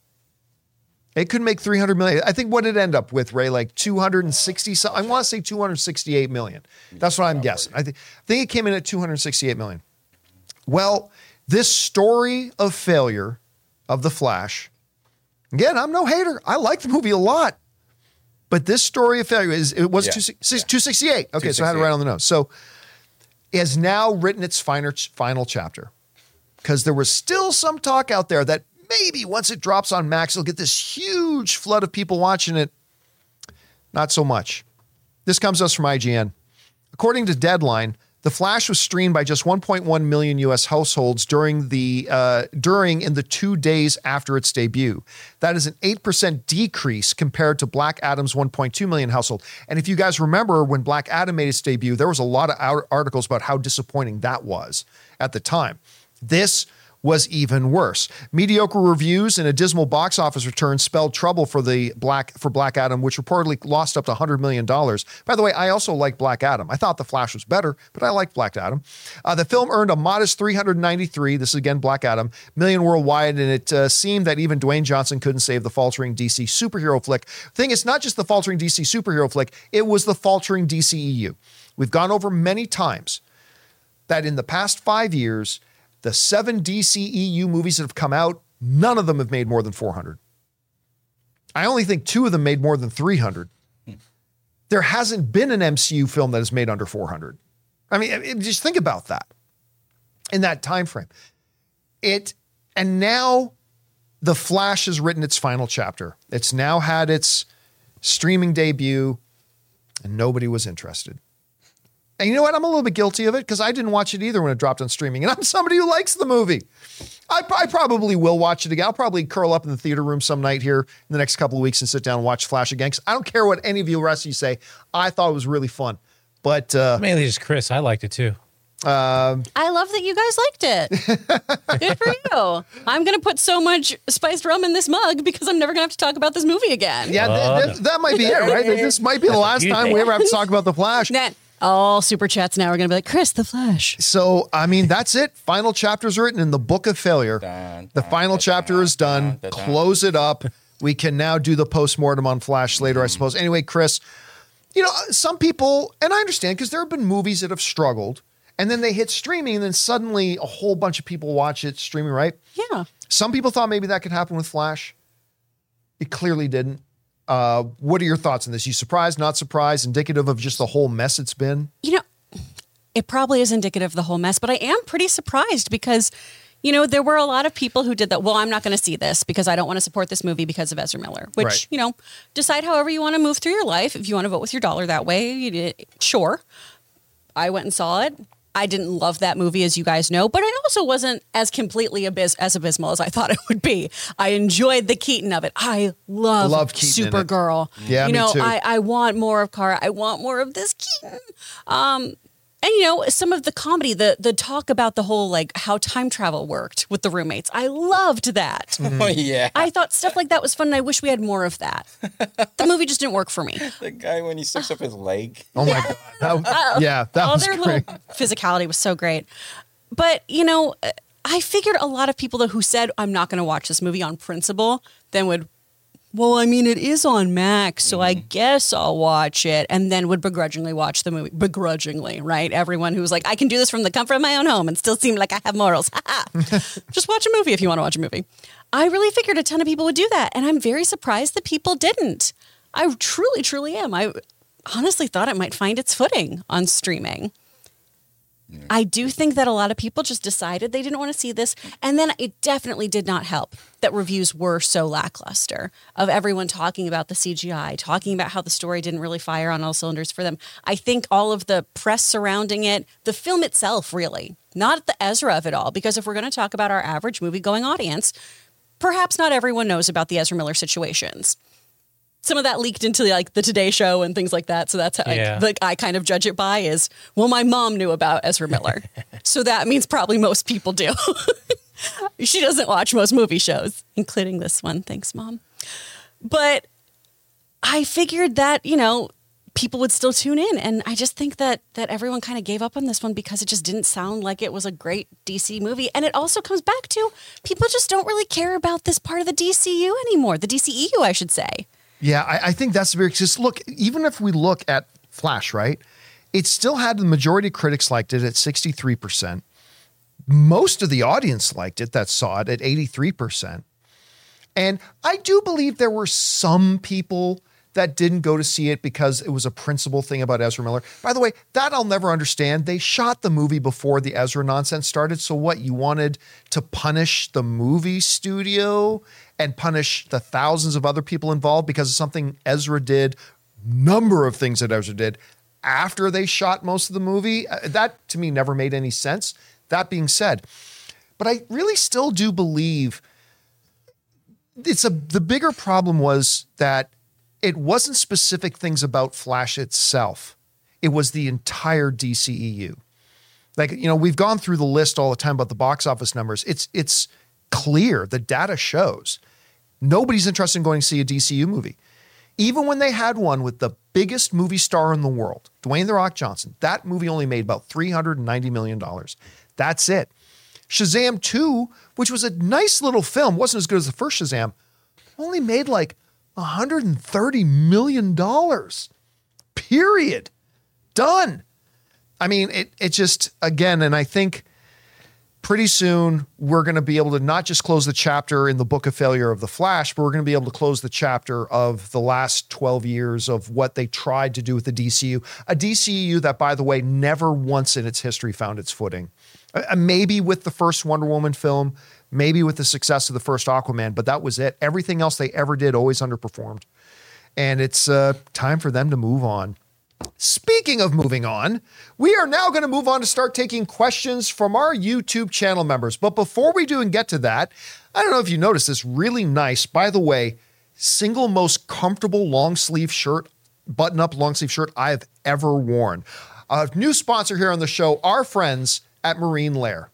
Speaker 1: it could make 300 million. I think what it end up with, Ray, like 260 so I want to say 268 million. That's what I'm guessing. I think I think it came in at 268 million. Well, this story of failure of The Flash, again, I'm no hater. I like the movie a lot. But this story of failure is it was
Speaker 2: Yeah.
Speaker 1: 268. 268. Okay, so I had it right on the nose. So it has now written its final final chapter because there was still some talk out there that maybe once it drops on Max, it'll get this huge flood of people watching it. Not so much. This comes to us from IGN. According to Deadline, The Flash was streamed by just 1.1 million U.S. households during the uh, during in the two days after its debut. That is an eight percent decrease compared to Black Adam's 1.2 million household. And if you guys remember when Black Adam made its debut, there was a lot of articles about how disappointing that was at the time. This was even worse. Mediocre reviews and a dismal box office return spelled trouble for the Black for Black Adam, which reportedly lost up to $100 million. By the way, I also like Black Adam. I thought The Flash was better, but I like Black Adam. Uh, the film earned a modest 393, this is again Black Adam, million worldwide, and it uh, seemed that even Dwayne Johnson couldn't save the faltering DC superhero flick. Thing is, not just the faltering DC superhero flick, it was the faltering DCEU. We've gone over many times that in the past five years, the seven DCEU movies that have come out, none of them have made more than 400. I only think two of them made more than 300. There hasn't been an MCU film that has made under 400. I mean, I- I- just think about that in that time frame. It and now the Flash has written its final chapter. It's now had its streaming debut, and nobody was interested. And you know what? I'm a little bit guilty of it because I didn't watch it either when it dropped on streaming. And I'm somebody who likes the movie. I, I probably will watch it again. I'll probably curl up in the theater room some night here in the next couple of weeks and sit down and watch Flash again. 'cause I don't care what any of you rest of you say. I thought it was really fun. But uh,
Speaker 3: Mainly just Chris. I liked it too.
Speaker 4: I love that you guys liked it. Good for you. I'm going to put so much spiced rum in this mug because I'm never going to have to talk about this movie again.
Speaker 1: yeah, th-
Speaker 3: Oh,
Speaker 1: th- that might be it, right? This might be the last time we ever have to talk about The Flash.
Speaker 4: Then all super chats now are going to be like, Chris, the Flash.
Speaker 1: So, I mean, that's it. Final chapter's written in the book of failure.
Speaker 2: Dun,
Speaker 1: The
Speaker 2: dun,
Speaker 1: final
Speaker 2: dun,
Speaker 1: chapter is done. Close it up. We can now do the postmortem on Flash later, I suppose. Anyway, Chris, you know, uh, some people, and I understand because there have been movies that have struggled and then they hit streaming and then suddenly a whole bunch of people watch it streaming, right?
Speaker 4: Yeah.
Speaker 1: Some people thought maybe that could happen with Flash. It clearly didn't. Uh, what are your thoughts on this? You surprised, not surprised, indicative of just the whole mess it's been?
Speaker 4: You know, it probably is indicative of the whole mess, but I am pretty surprised because, you know, there were a lot of people who did that. Well, I'm not going to see this because I don't want to support this movie because of Ezra Miller, which,
Speaker 1: Right.
Speaker 4: you know, decide however you want to move through your life. If you want to vote with your dollar that way, sure. I went and saw it. I didn't love that movie, as you guys know, but it also wasn't as completely abys- as abysmal as I thought it would be. I enjoyed the Keaton of it. I love,
Speaker 1: Love Keaton.
Speaker 4: Supergirl.
Speaker 1: Yeah,
Speaker 4: you
Speaker 1: me
Speaker 4: know,
Speaker 1: too.
Speaker 4: I, I want more of Kara. I want more of this Keaton. Um, and you know, some of the comedy, the the talk about the whole like how time travel worked with the roommates. I loved that.
Speaker 2: Oh yeah,
Speaker 4: I thought stuff like that was fun, and I wish we had more of that. the movie just didn't work for me.
Speaker 2: the guy when he sticks up his leg.
Speaker 1: Oh my God. That- yeah, that
Speaker 4: All
Speaker 1: was
Speaker 4: their
Speaker 1: great.
Speaker 4: little physicality was so great. But you know, I figured a lot of people that who said I'm not going to watch this movie on principle, then would. Well, I mean, it is on Max, so I mm-hmm. guess I'll watch it, and then would begrudgingly watch the movie. Begrudgingly, right? Everyone who was like, "I can do this from the comfort of my own home and still seem like I have morals." Just watch a movie if you want to watch a movie. I really figured a ton of people would do that, and I'm very surprised that people didn't. I truly, truly am. I honestly thought it might find its footing on streaming. I do think that a lot of people just decided they didn't want to see this. And then it definitely did not help that reviews were so lackluster of everyone talking about the CGI, talking about how the story didn't really fire on all cylinders for them. I think all of the press surrounding it, the film itself, really, not the Ezra of it all, because if we're going to talk about our average movie going audience, perhaps not everyone knows about the Ezra Miller situations some of that leaked into like the Today Show and things like that. So that's how
Speaker 3: Yeah.
Speaker 4: like I kind of judge it by is well, my mom knew about Ezra Miller, so that means probably most people do. she doesn't watch most movie shows, including this one. Thanks, mom. But I figured that you know people would still tune in, and I just think that that everyone kind of gave up on this one because it just didn't sound like it was a great DC movie. And it also comes back to people just don't really care about this part of the DCU anymore, the DCEU, I should say.
Speaker 1: Yeah, I, I think that's very because look, even if we look at Flash, right, it still had the majority of critics liked it at 63%. Most of the audience liked it that saw it at 83%. And I do believe there were some people that didn't go to see it because it was a principal thing about Ezra Miller. By the way, that I'll never understand. They shot the movie before the Ezra nonsense started. So what you wanted to punish the movie studio and punish the thousands of other people involved because of something Ezra did, number of things that Ezra did. after they shot most of the movie. Uh, That to me never made any sense. That being said, but I really still do believe it's a the bigger problem was that it wasn't specific things about Flash itself. It was the entire DCEU. Like, you know, we've gone through the list all the time about the box office numbers. It's it's clear, the data shows. Nobody's interested in going to see a DCU movie. Even when they had one with the biggest movie star in the world, Dwayne The Rock Johnson, that movie only made about $390 million. That's it. Shazam 2, which was a nice little film, wasn't as good as the first Shazam, only made like $130 million. Period. Done. I mean, it it just again, and I think pretty soon we're going to be able to not just close the chapter in the book of failure of the Flash, but we're going to be able to close the chapter of the last 12 years of what they tried to do with the DCU. A DCU that, by the way, never once in its history found its footing. Uh, Maybe with the first Wonder Woman film, maybe with the success of the first Aquaman, but that was it. Everything else they ever did always underperformed. And it's uh, time for them to move on. Speaking of moving on, we are now going to move on to start taking questions from our YouTube channel members. But before we do and get to that, I don't know if you noticed this really nice, by the way, single most comfortable long sleeve shirt, button up long sleeve shirt I have ever worn. A new sponsor here on the show, our friends at Marine Layer.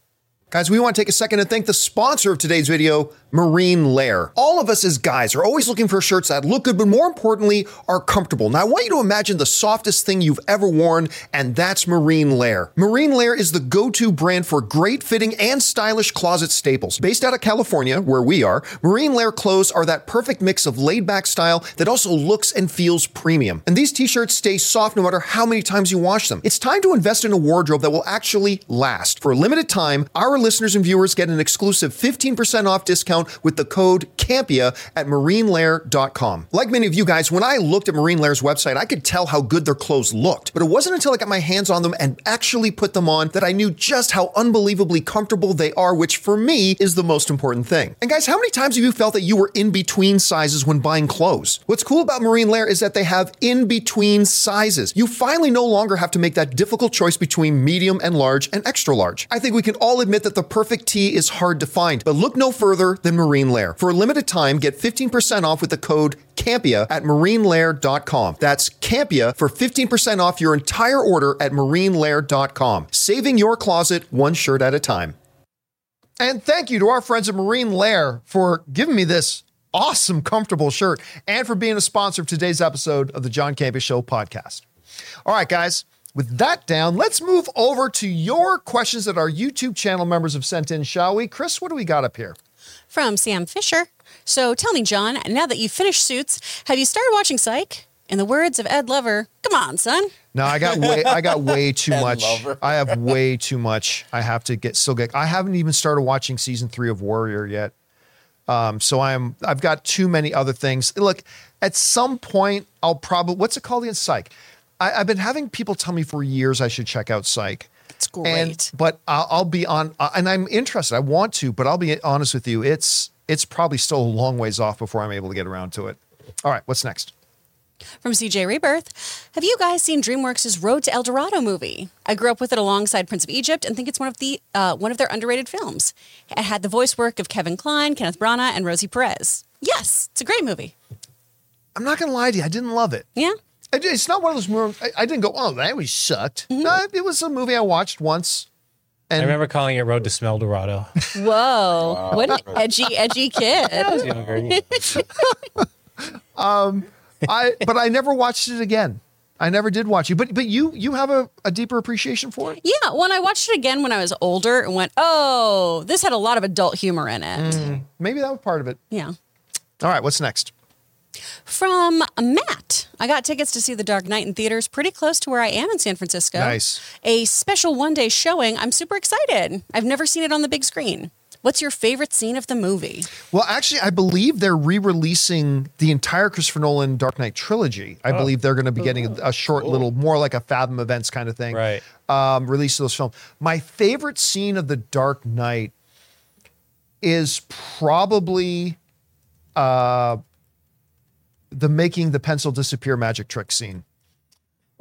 Speaker 1: Guys, we want to take a second to thank the sponsor of today's video, Marine Layer. All of us as guys are always looking for shirts that look good, but more importantly, are comfortable. Now, I want you to imagine the softest thing you've ever worn, and that's Marine Layer. Marine Layer is the go to brand for great fitting and stylish closet staples. Based out of California, where we are, Marine Layer clothes are that perfect mix of laid back style that also looks and feels premium. And these t shirts stay soft no matter how many times you wash them. It's time to invest in a wardrobe that will actually last. For a limited time, our listeners and viewers get an exclusive 15% off discount with the code CAMPEA at marinelayer.com. Like many of you guys, when I looked at Marine Layer's website, I could tell how good their clothes looked. But it wasn't until I got my hands on them and actually put them on that I knew just how unbelievably comfortable they are, which for me is the most important thing. And guys, how many times have you felt that you were in between sizes when buying clothes? What's cool about Marine Layer is that they have in between sizes. You finally no longer have to make that difficult choice between medium and large and extra large. I think we can all admit that the perfect tee is hard to find, but look no further than Marine Layer. For a limited time, get 15% off with the code CAMPEA at marinelayer.com. That's CAMPEA for 15% off your entire order at marinelayer.com. Saving your closet one shirt at a time. And thank you to our friends at Marine Layer for giving me this awesome, comfortable shirt and for being a sponsor of today's episode of the John Campea Show podcast. All right, guys, with that down, let's move over to your questions that our YouTube channel members have sent in, shall we? Chris, what do we got up here?
Speaker 4: From Sam Fisher. So tell me, John, now that you've finished Suits, have you started watching Psych? In the words of Ed Lover, come on, son.
Speaker 1: No, I got way I got way too much.
Speaker 2: Lover.
Speaker 1: I have way too much. I have to get still get. I haven't even started watching season three of Warrior yet. Um, so I'm I've got too many other things. Look, at some point I'll probably what's it called again? Psych. I, I've been having people tell me for years I should check out Psych.
Speaker 4: It's great.
Speaker 1: And but I'll, I'll be on, uh, and I'm interested. I want to, but I'll be honest with you. It's it's probably still a long ways off before I'm able to get around to it. All right, what's next?
Speaker 4: From CJ Rebirth, have you guys seen DreamWorks' Road to El Dorado movie? I grew up with it alongside Prince of Egypt and think it's one of the uh, one of their underrated films. It had the voice work of Kevin Kline, Kenneth Branagh, and Rosie Perez. Yes, it's a great movie.
Speaker 1: I'm not gonna lie to you. I didn't love it.
Speaker 4: Yeah,
Speaker 1: It's not one of those movies. I, I didn't go, oh, that was sucked.
Speaker 4: Mm-hmm.
Speaker 1: No, it was a movie I watched once. And I
Speaker 3: remember calling it Road to Smeldorado.
Speaker 4: Whoa, what an edgy, edgy kid.
Speaker 3: I was younger.
Speaker 1: I, but I never watched it again. I never did watch it. But but you you have a, a deeper appreciation for it.
Speaker 4: Yeah, when I watched it again when I was older and went, oh, this had a lot of adult humor in it.
Speaker 1: Maybe that was part of it.
Speaker 4: Yeah.
Speaker 1: All right, what's next?
Speaker 4: From Matt, I got tickets to see The Dark Knight in theaters pretty close to where I am in San Francisco.
Speaker 1: Nice.
Speaker 4: A special one day showing. I'm super excited. I've never seen it on the big screen. What's your favorite scene of the movie?
Speaker 1: Well, actually, I believe they're re-releasing the entire Christopher Nolan Dark Knight trilogy. I believe they're going to be getting a, a short little, more like a Fathom Events kind of thing.
Speaker 3: Right.
Speaker 1: Um, release of those films. My favorite scene of the Dark Knight is probably uh, the making the pencil disappear magic trick scene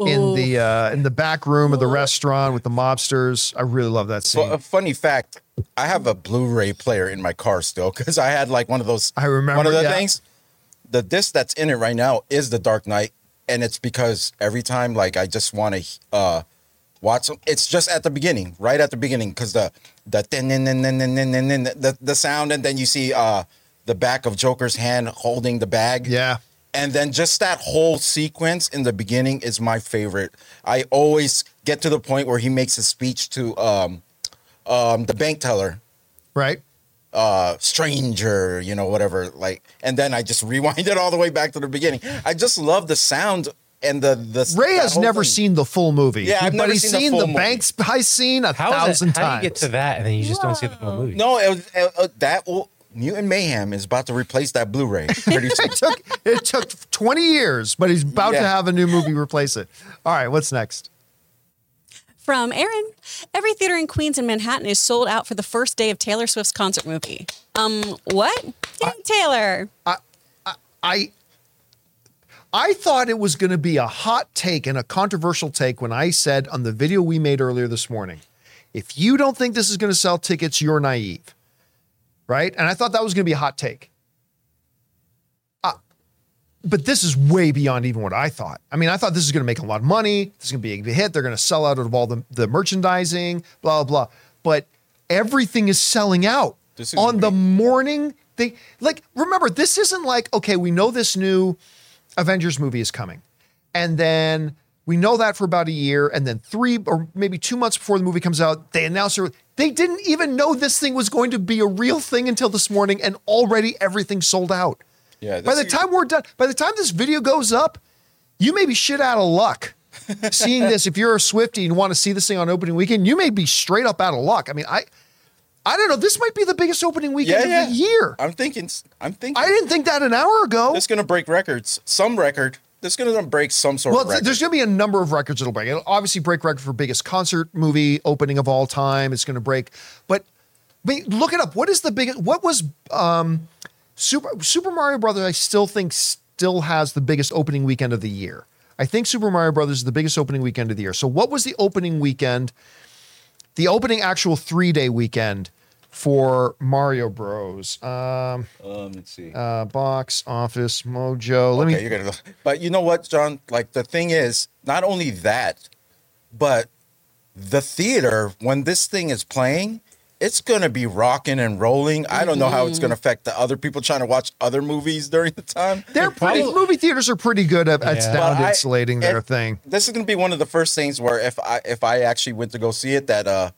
Speaker 1: Ooh. in the uh, in the back room of the restaurant with the mobsters. I really love that scene.
Speaker 2: Well, a funny fact: I have a Blu-ray player in my car still because I had like one of those.
Speaker 1: I remember
Speaker 2: one of the
Speaker 1: yeah.
Speaker 2: things. The disc that's in it right now is The Dark Knight, and it's because every time like I just want to uh, watch. Them. It's just at the beginning, right at the beginning, because the the the the sound, and then you see uh, the back of Joker's hand holding the bag.
Speaker 1: Yeah.
Speaker 2: And then just that whole sequence in the beginning is my favorite. I always get to the point where he makes a speech to um, um, the bank teller,
Speaker 1: Right.
Speaker 2: uh, stranger, you know, whatever. Like, and then I just rewind it all the way back to the beginning. I just love the sound and the the.
Speaker 1: Ray has never
Speaker 2: thing.
Speaker 1: seen the full movie.
Speaker 2: Yeah, I've
Speaker 1: but
Speaker 2: never
Speaker 1: he's
Speaker 2: seen the
Speaker 1: seen
Speaker 2: full
Speaker 1: the,
Speaker 2: movie.
Speaker 1: Banks heist scene a
Speaker 3: How is
Speaker 1: thousand
Speaker 3: that? How
Speaker 1: times.
Speaker 3: do you get to that and then you just don't see the full movie?
Speaker 2: No, it was, uh, uh, that will, Mutant Mayhem is about to replace that Blu-ray pretty soon.
Speaker 1: it took it took 20 years, but he's about to have a new movie replace it. All right, what's next?
Speaker 4: From Aaron, every theater in Queens and Manhattan is sold out for the first day of Taylor Swift's concert movie. Um, what? Dang, Taylor.
Speaker 1: I I thought it was going to be a hot take and a controversial take when I said on the video we made earlier this morning, if you don't think this is going to sell tickets, you're naive. Right? And I thought that was going to be a hot take. Uh, but this is way beyond even what I thought. I mean, I thought this is going to make a lot of money. This is going to be a big hit. They're going to sell out of all the, the merchandising, blah, blah, blah. But everything is selling out
Speaker 2: This is
Speaker 1: on the morning. They like, remember, this isn't like, okay, we know this new Avengers movie is coming. And then we know that for about a year. And then three or maybe two months before the movie comes out, they announce it. They didn't even know this thing was going to be a real thing until this morning, and already everything sold out.
Speaker 2: Yeah,
Speaker 1: By the time we're done, by the time this video goes up, you may be shit out of luck seeing this. If you're a Swifty and want to see this thing on opening weekend, you may be straight up out of luck. I mean, I, I don't know. This might be the biggest opening weekend
Speaker 2: Yeah,
Speaker 1: of the year.
Speaker 2: I'm thinking. I'm thinking.
Speaker 1: I didn't think that an hour ago.
Speaker 2: It's gonna break records. Some record. It's gonna break some sort
Speaker 1: Well,
Speaker 2: of record.
Speaker 1: there's going to be a number of records it'll break. It'll obviously break record for biggest concert movie opening of all time. It's going to break, but, but look it up. What is the biggest? What was um, Super Super Mario Brothers? I still think still has the biggest opening weekend of the year. I think Super Mario Brothers is the biggest opening weekend of the year. So, what was the opening weekend? The opening actual three day weekend for Mario Bros. Um,
Speaker 2: um, let's see.
Speaker 1: uh, box office mojo. Let
Speaker 2: okay,
Speaker 1: me.
Speaker 2: you're gonna go. But you know what, John? Like the thing is, not only that, but the theater when this thing is playing, it's gonna be rocking and rolling. I don't know how it's gonna affect the other people trying to watch other movies during the time.
Speaker 1: They're pretty.
Speaker 3: probably-
Speaker 1: movie theaters are pretty good at, at
Speaker 3: Yeah.
Speaker 1: sound
Speaker 2: But I-
Speaker 1: insulating their
Speaker 2: if-
Speaker 1: thing.
Speaker 2: This is gonna be one of the first things where if I if I actually went to go see it, that uh,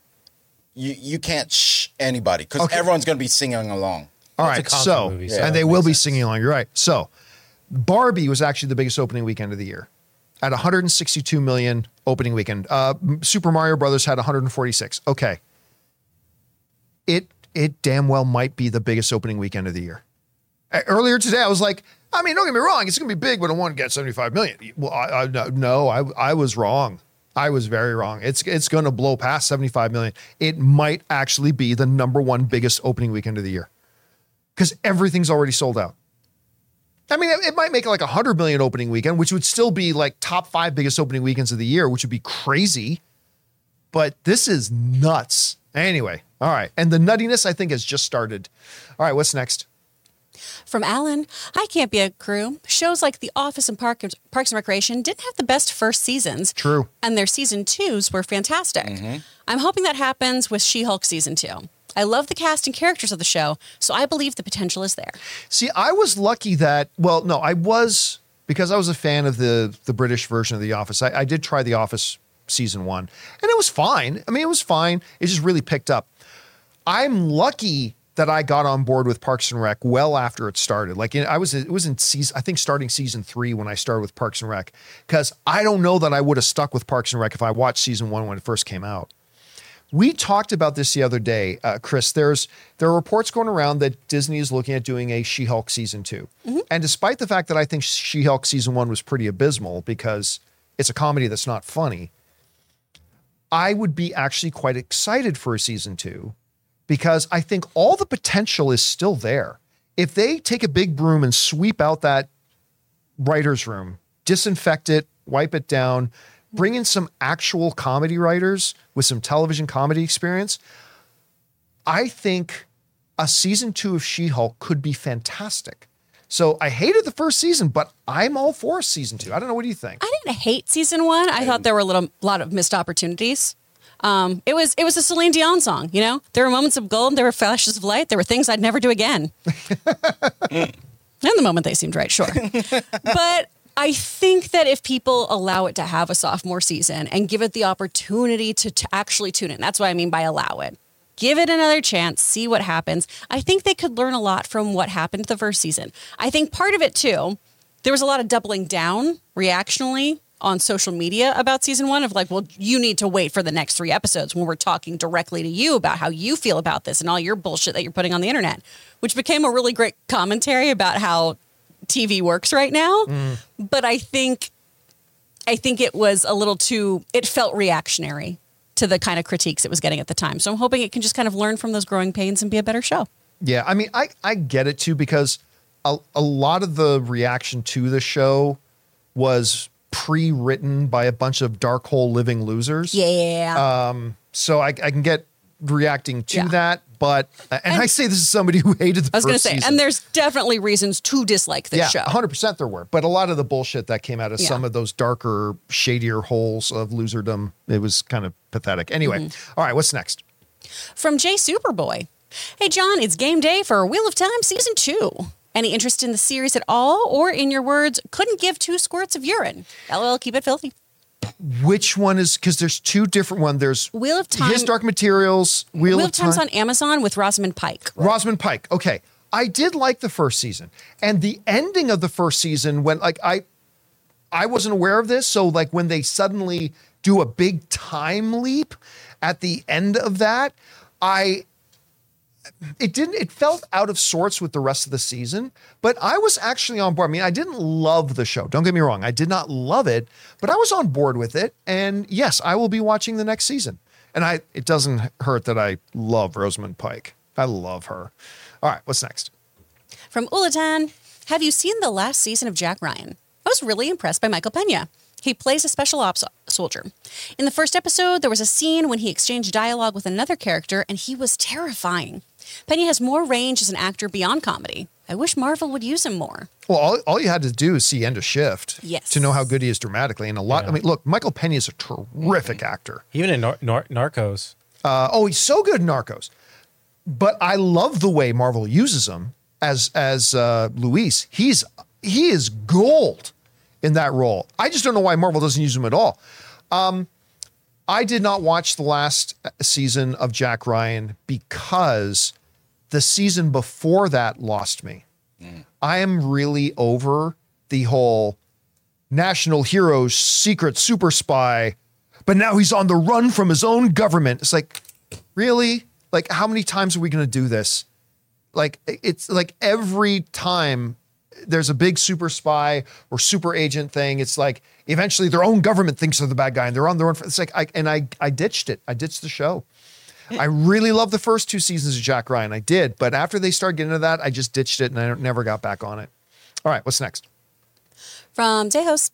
Speaker 2: you you can't shh anybody because
Speaker 1: Okay.
Speaker 2: everyone's gonna be singing along.
Speaker 1: All
Speaker 3: It's a
Speaker 1: right,
Speaker 3: concert
Speaker 1: so
Speaker 3: movie,
Speaker 2: so
Speaker 1: and
Speaker 2: that
Speaker 1: they
Speaker 3: makes
Speaker 1: will be singing along. You're right. So, Barbie was actually the biggest opening weekend of the year, at 162 million opening weekend. Uh, Super Mario Brothers had 146. Okay, it it damn well might be the biggest opening weekend of the year. Uh, Earlier today, I was like, I mean, don't get me wrong, it's going to be big, but it won't get 75 million. Well, I, I, no, no, I, I was wrong. I was very wrong. It's it's going to blow past 75 million. It might actually be the number one biggest opening weekend of the year because everything's already sold out. I mean, it, might make like a 100 million opening weekend, which would still be like top five biggest opening weekends of the year, which would be crazy. But this is nuts. Anyway, all right. And the nuttiness, I think, has just started. All right, what's next?
Speaker 4: From Alan, I can't be a crew. Shows like The Office and Park, Parks and Recreation didn't have the best first seasons.
Speaker 1: True.
Speaker 4: And their season twos were fantastic. Mm-hmm. I'm hoping that happens with She Hulk season two. I love the cast and characters of the show, so I believe the potential is there.
Speaker 1: See, I was lucky that well, no, I was because I was a fan of the the British version of The Office. I, I did try The Office season one, and it was fine. I mean, it was fine. It just really picked up. I'm lucky that I got on board with Parks and Rec well after it started. Like I was, it was in season, I think starting season three when I started with Parks and Rec, because I don't know that I would have stuck with Parks and Rec if I watched season one when it first came out. We talked about this the other day, uh, Chris. There's there are reports going around that Disney is looking at doing a She-Hulk season 2 and despite the fact that I think She-Hulk season one was pretty abysmal because it's a comedy that's not funny, I would be actually quite excited for a season two because I think all the potential is still there. If they take a big broom and sweep out that writer's room, disinfect it, wipe it down, bring in some actual comedy writers with some television comedy experience. I think a season two of She Hulk could be fantastic. So I hated the first season, but I'm all for season two. I don't know. What do you think?
Speaker 4: I didn't hate season one. I thought there were a little lot of missed opportunities. Um, it was it was a Celine Dion song, you know. There were moments of gold, there were flashes of light, there were things I'd never do again. In the moment they seemed right, sure. but I think that if people allow it to have a sophomore season and give it the opportunity to, to actually tune in, that's what I mean by allow it. Give it another chance, see what happens. I think they could learn a lot from what happened the first season. I think part of it too, there was a lot of doubling down reactionally on social media about season one of like, well, you need to wait for the next three episodes when we're talking directly to you about how you feel about this and all your bullshit that you're putting on the internet, which became a really great commentary about how TV works right now. Mm. But I think, I think it was a little too, it felt reactionary to the kind of critiques it was getting at the time. So I'm hoping it can just kind of learn from those growing pains and be a better show.
Speaker 1: Yeah, I mean, I I get it too because a, a lot of the reaction to the show was pre-written by a bunch of dark hole living losers.
Speaker 4: Yeah.
Speaker 1: Um, so I, I can get reacting to
Speaker 4: Yeah.
Speaker 1: that, but and, I say this is somebody who hated the
Speaker 4: I was going to say,
Speaker 1: season.
Speaker 4: and there's definitely reasons to dislike this
Speaker 1: yeah,
Speaker 4: show.
Speaker 1: 100% there were. But a lot of the bullshit that came out of
Speaker 4: Yeah.
Speaker 1: some of those darker, shadier holes of loserdom, it was kind of pathetic. Anyway,
Speaker 4: Mm-hmm.
Speaker 1: all right, what's next?
Speaker 4: From Jay Superboy. Hey, John, it's game day for Wheel of Time Season 2. Any interest in the series at all? Or, in your words, couldn't give two squirts of urine? LOL, keep it filthy.
Speaker 1: Which one is because there's two different ones. There's
Speaker 4: Wheel of Time-
Speaker 1: His Dark Materials, Wheel,
Speaker 4: Wheel
Speaker 1: of
Speaker 4: of Time's
Speaker 1: Time.
Speaker 4: on Amazon with Rosamund Pike.
Speaker 1: Rosamund Pike. Okay. I did like the first season. And the ending of the first season when like I I wasn't aware of this, so like when they suddenly do a big time leap at the end of that, I it didn't it felt out of sorts with the rest of the season, but I was actually on board. I mean, I didn't love the show. Don't get me wrong. I did not love it, but I was on board with it. And yes, I will be watching the next season. And I it doesn't hurt that I love Rosamund Pike. I love her. All right, what's next?
Speaker 4: From Ulatan, have you seen the last season of Jack Ryan? I was really impressed by Michael Pena. He plays a special ops soldier. In the first episode, there was a scene when he exchanged dialogue with another character, and he was terrifying. Pena has more range as an actor beyond comedy. I wish Marvel would use him more.
Speaker 1: Well, all, all you had to do is see End of Shift
Speaker 4: Yes.
Speaker 1: to know how good he is dramatically. And a lot, I mean, look, Michael Pena is a terrific actor.
Speaker 3: Even in Nar- Nar- Narcos.
Speaker 1: Uh, oh, he's so good in Narcos. But I love the way Marvel uses him as as uh, Luis. He's he is gold in that role. I just don't know why Marvel doesn't use him at all. Um, I did not watch the last season of Jack Ryan because the season before that lost me. Mm. I am really over the whole national hero, secret super spy, but now he's on the run from his own government. It's like, really? Like, how many times are we going to do this? Like, it's like every time there's a big super spy or super agent thing, it's like eventually their own government thinks they're the bad guy and they're on their own. It's like, I, and I, I ditched it. I ditched the show. I really love the first two seasons of Jack Ryan. I did, but after they started getting into that, I just ditched it and I never got back on it. All right, what's next?
Speaker 4: From Tejos.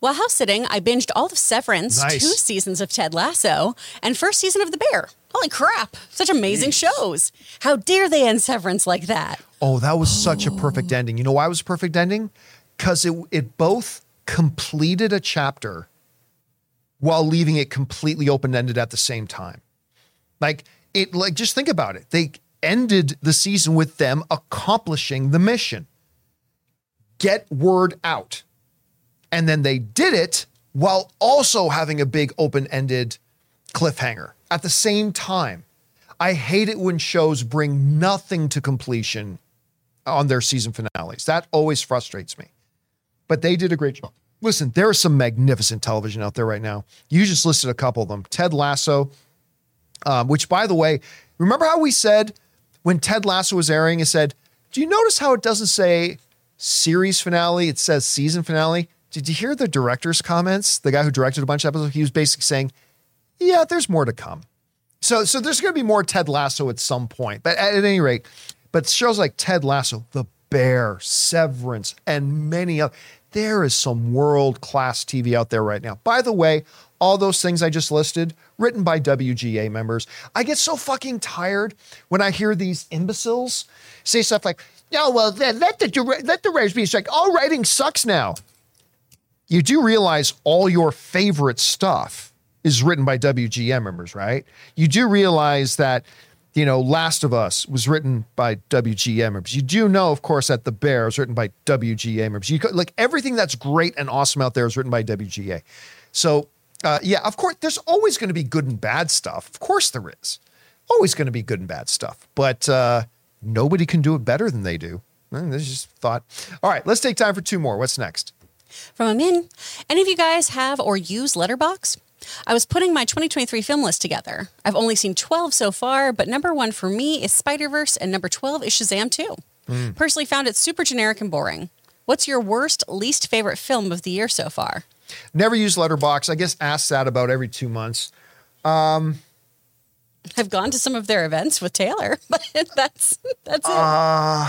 Speaker 4: While house sitting, I binged all of Severance,
Speaker 1: Nice.
Speaker 4: two seasons of Ted Lasso, and first season of The Bear. Holy crap. Such amazing shows. How dare they end Severance like that?
Speaker 1: Oh, that was such a perfect ending. You know why it was a perfect ending? Because it it both completed a chapter while leaving it completely open ended at the same time. Like it, like just think about it. They ended the season with them accomplishing the mission. Get word out. And then they did it while also having a big open ended cliffhanger at the same time. I hate it when shows bring nothing to completion on their season finales. That always frustrates me. But they did a great job. Listen, there is some magnificent television out there right now. You just listed a couple of them. Ted Lasso, um, which, by the way, remember how we said when Ted Lasso was airing, it said, Do you notice how it doesn't say series finale? It says season finale. Did you hear the director's comments? The guy who directed a bunch of episodes, he was basically saying, Yeah, there's more to come. So, so there's going to be more Ted Lasso at some point. But at, at any rate, but shows like Ted Lasso, The Bear, Severance, and many other, there is some world class TV out there right now. By the way, all those things I just listed, written by WGA members. I get so fucking tired when I hear these imbeciles say stuff like, "Yeah, well, let the let the writers be strike. All writing sucks now." You do realize all your favorite stuff is written by WGA members, right? You do realize that, you know, Last of Us was written by WGA members. You do know, of course, that The Bear was written by WGA members. You like everything that's great and awesome out there is written by WGA. So, uh, yeah, of course, there's always going to be good and bad stuff. Of course, there is. Always going to be good and bad stuff. But uh, nobody can do it better than they do. This is just thought. All right, let's take time for two more. What's next?
Speaker 4: From Amin, any of you guys have or use Letterboxd? I was putting my 2023 film list together. I've only seen 12 so far, but number one for me is Spider Verse, and number 12 is Shazam 2. Personally, found it super generic and boring. What's your worst, least favorite film of the year so far?
Speaker 1: Never use Letterboxd. I guess ask that about every two months.
Speaker 4: I've gone to some of their events with Taylor, but that's that's it.
Speaker 1: Uh,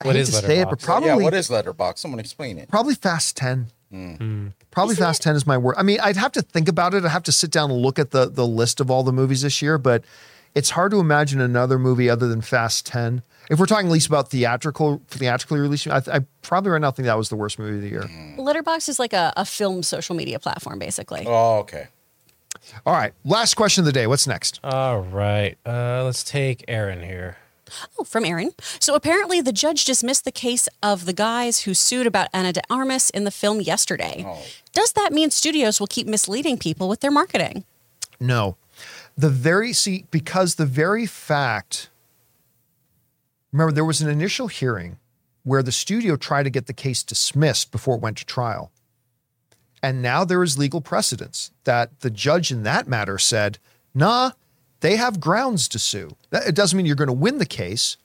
Speaker 1: I
Speaker 3: What
Speaker 1: hate
Speaker 3: is
Speaker 1: to say it, but probably
Speaker 2: yeah, what is Letterboxd? Someone explain it.
Speaker 1: probably Fast Ten.
Speaker 3: Hmm.
Speaker 1: Probably Fast Ten is my word. I mean, I'd have to think about it. I'd have to sit down and look at the the list of all the movies this year, but it's hard to imagine another movie other than Fast Ten. If we're talking at least about theatrical theatrically released, I, I probably right now think that was the worst movie of the year.
Speaker 4: Letterboxd is like a, a film social media platform, basically.
Speaker 2: Oh, okay.
Speaker 1: All right, last question of the day. What's next?
Speaker 3: All right. Uh, let's take Aaron here.
Speaker 4: Oh, from Aaron. So apparently, the judge dismissed the case of the guys who sued about Ana de Armas in the film yesterday. Does that mean studios will keep misleading people with their marketing?
Speaker 1: No. The very see because the very fact remember there was an initial hearing where the studio tried to get the case dismissed before it went to trial. And now there is legal precedence that the judge in that matter said, "Nah, they have grounds to sue." It doesn't mean you're going to win the case,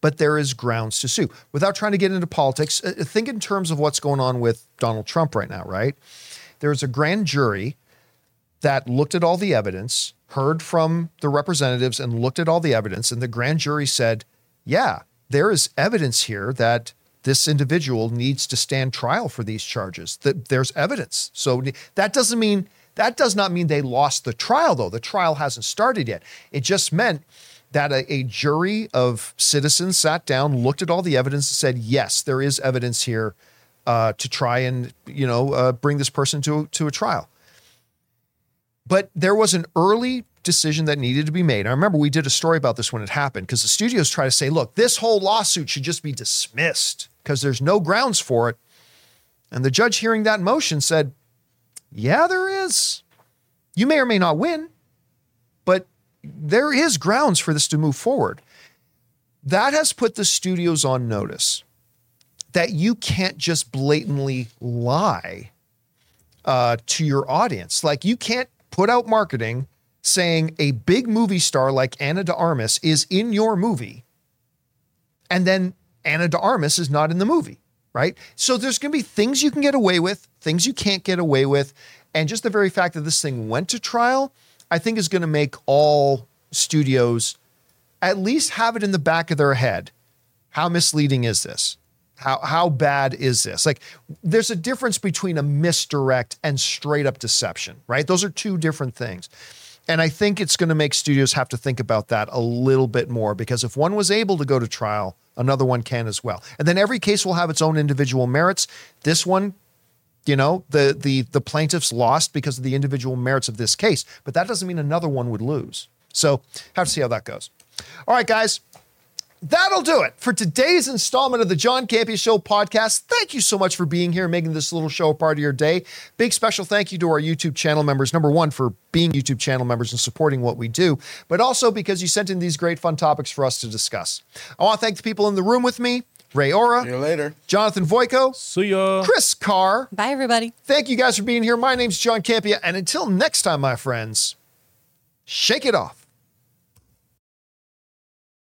Speaker 1: but there is grounds to sue. Without trying to get into politics, uh, think in terms of what's going on with Donald Trump right now, right? There's a grand jury that looked at all the evidence, heard from the representatives, and looked at all the evidence. And the grand jury said, yeah, there is evidence here that this individual needs to stand trial for these charges. That there's evidence. So that doesn't mean that does not mean they lost the trial, though. The trial hasn't started yet. It just meant that a, a jury of citizens sat down, looked at all the evidence, and said, yes, there is evidence here uh, to try and you know uh, bring this person to to a trial. But there was an early decision that needed to be made. I remember we did a story about this when it happened because the studios try to say, look, this whole lawsuit should just be dismissed because there's no grounds for it. And the judge hearing that motion said, yeah, there is. You may or may not win, but there is grounds for this to move forward. That has put the studios on notice that you can't just blatantly lie uh, to your audience. Like you can't put out marketing saying a big movie star like Ana de Armas is in your movie, and then Ana de Armas is not in the movie, right? So there's going to be things you can get away with, things you can't get away with, and just the very fact that this thing went to trial, I think is going to make all studios at least have it in the back of their head. How misleading is this? How how bad is this? Like there's a difference between a misdirect and straight up deception, right? Those are two different things. And I think it's going to make studios have to think about that a little bit more because if one was able to go to trial, another one can as well. And then every case will have its own individual merits. This one, you know, the the the plaintiffs lost because of the individual merits of this case, but that doesn't mean another one would lose. So, have to see how that goes. All right, guys. That'll do it for today's installment of the John Campea Show podcast. Thank you so much for being here, making this little show a part of your day. Big special thank you to our YouTube channel members. Number one, for being YouTube channel members and supporting what we do, but also because you sent in these great fun topics for us to discuss. I want to thank the people in the room with me Ray
Speaker 2: See
Speaker 1: Ora,
Speaker 2: you later.
Speaker 1: Jonathan Voico,
Speaker 3: See ya.
Speaker 1: Chris Carr.
Speaker 4: Bye, everybody.
Speaker 1: Thank you guys for being here. My name's John Campea. and until next time, my friends, shake it off.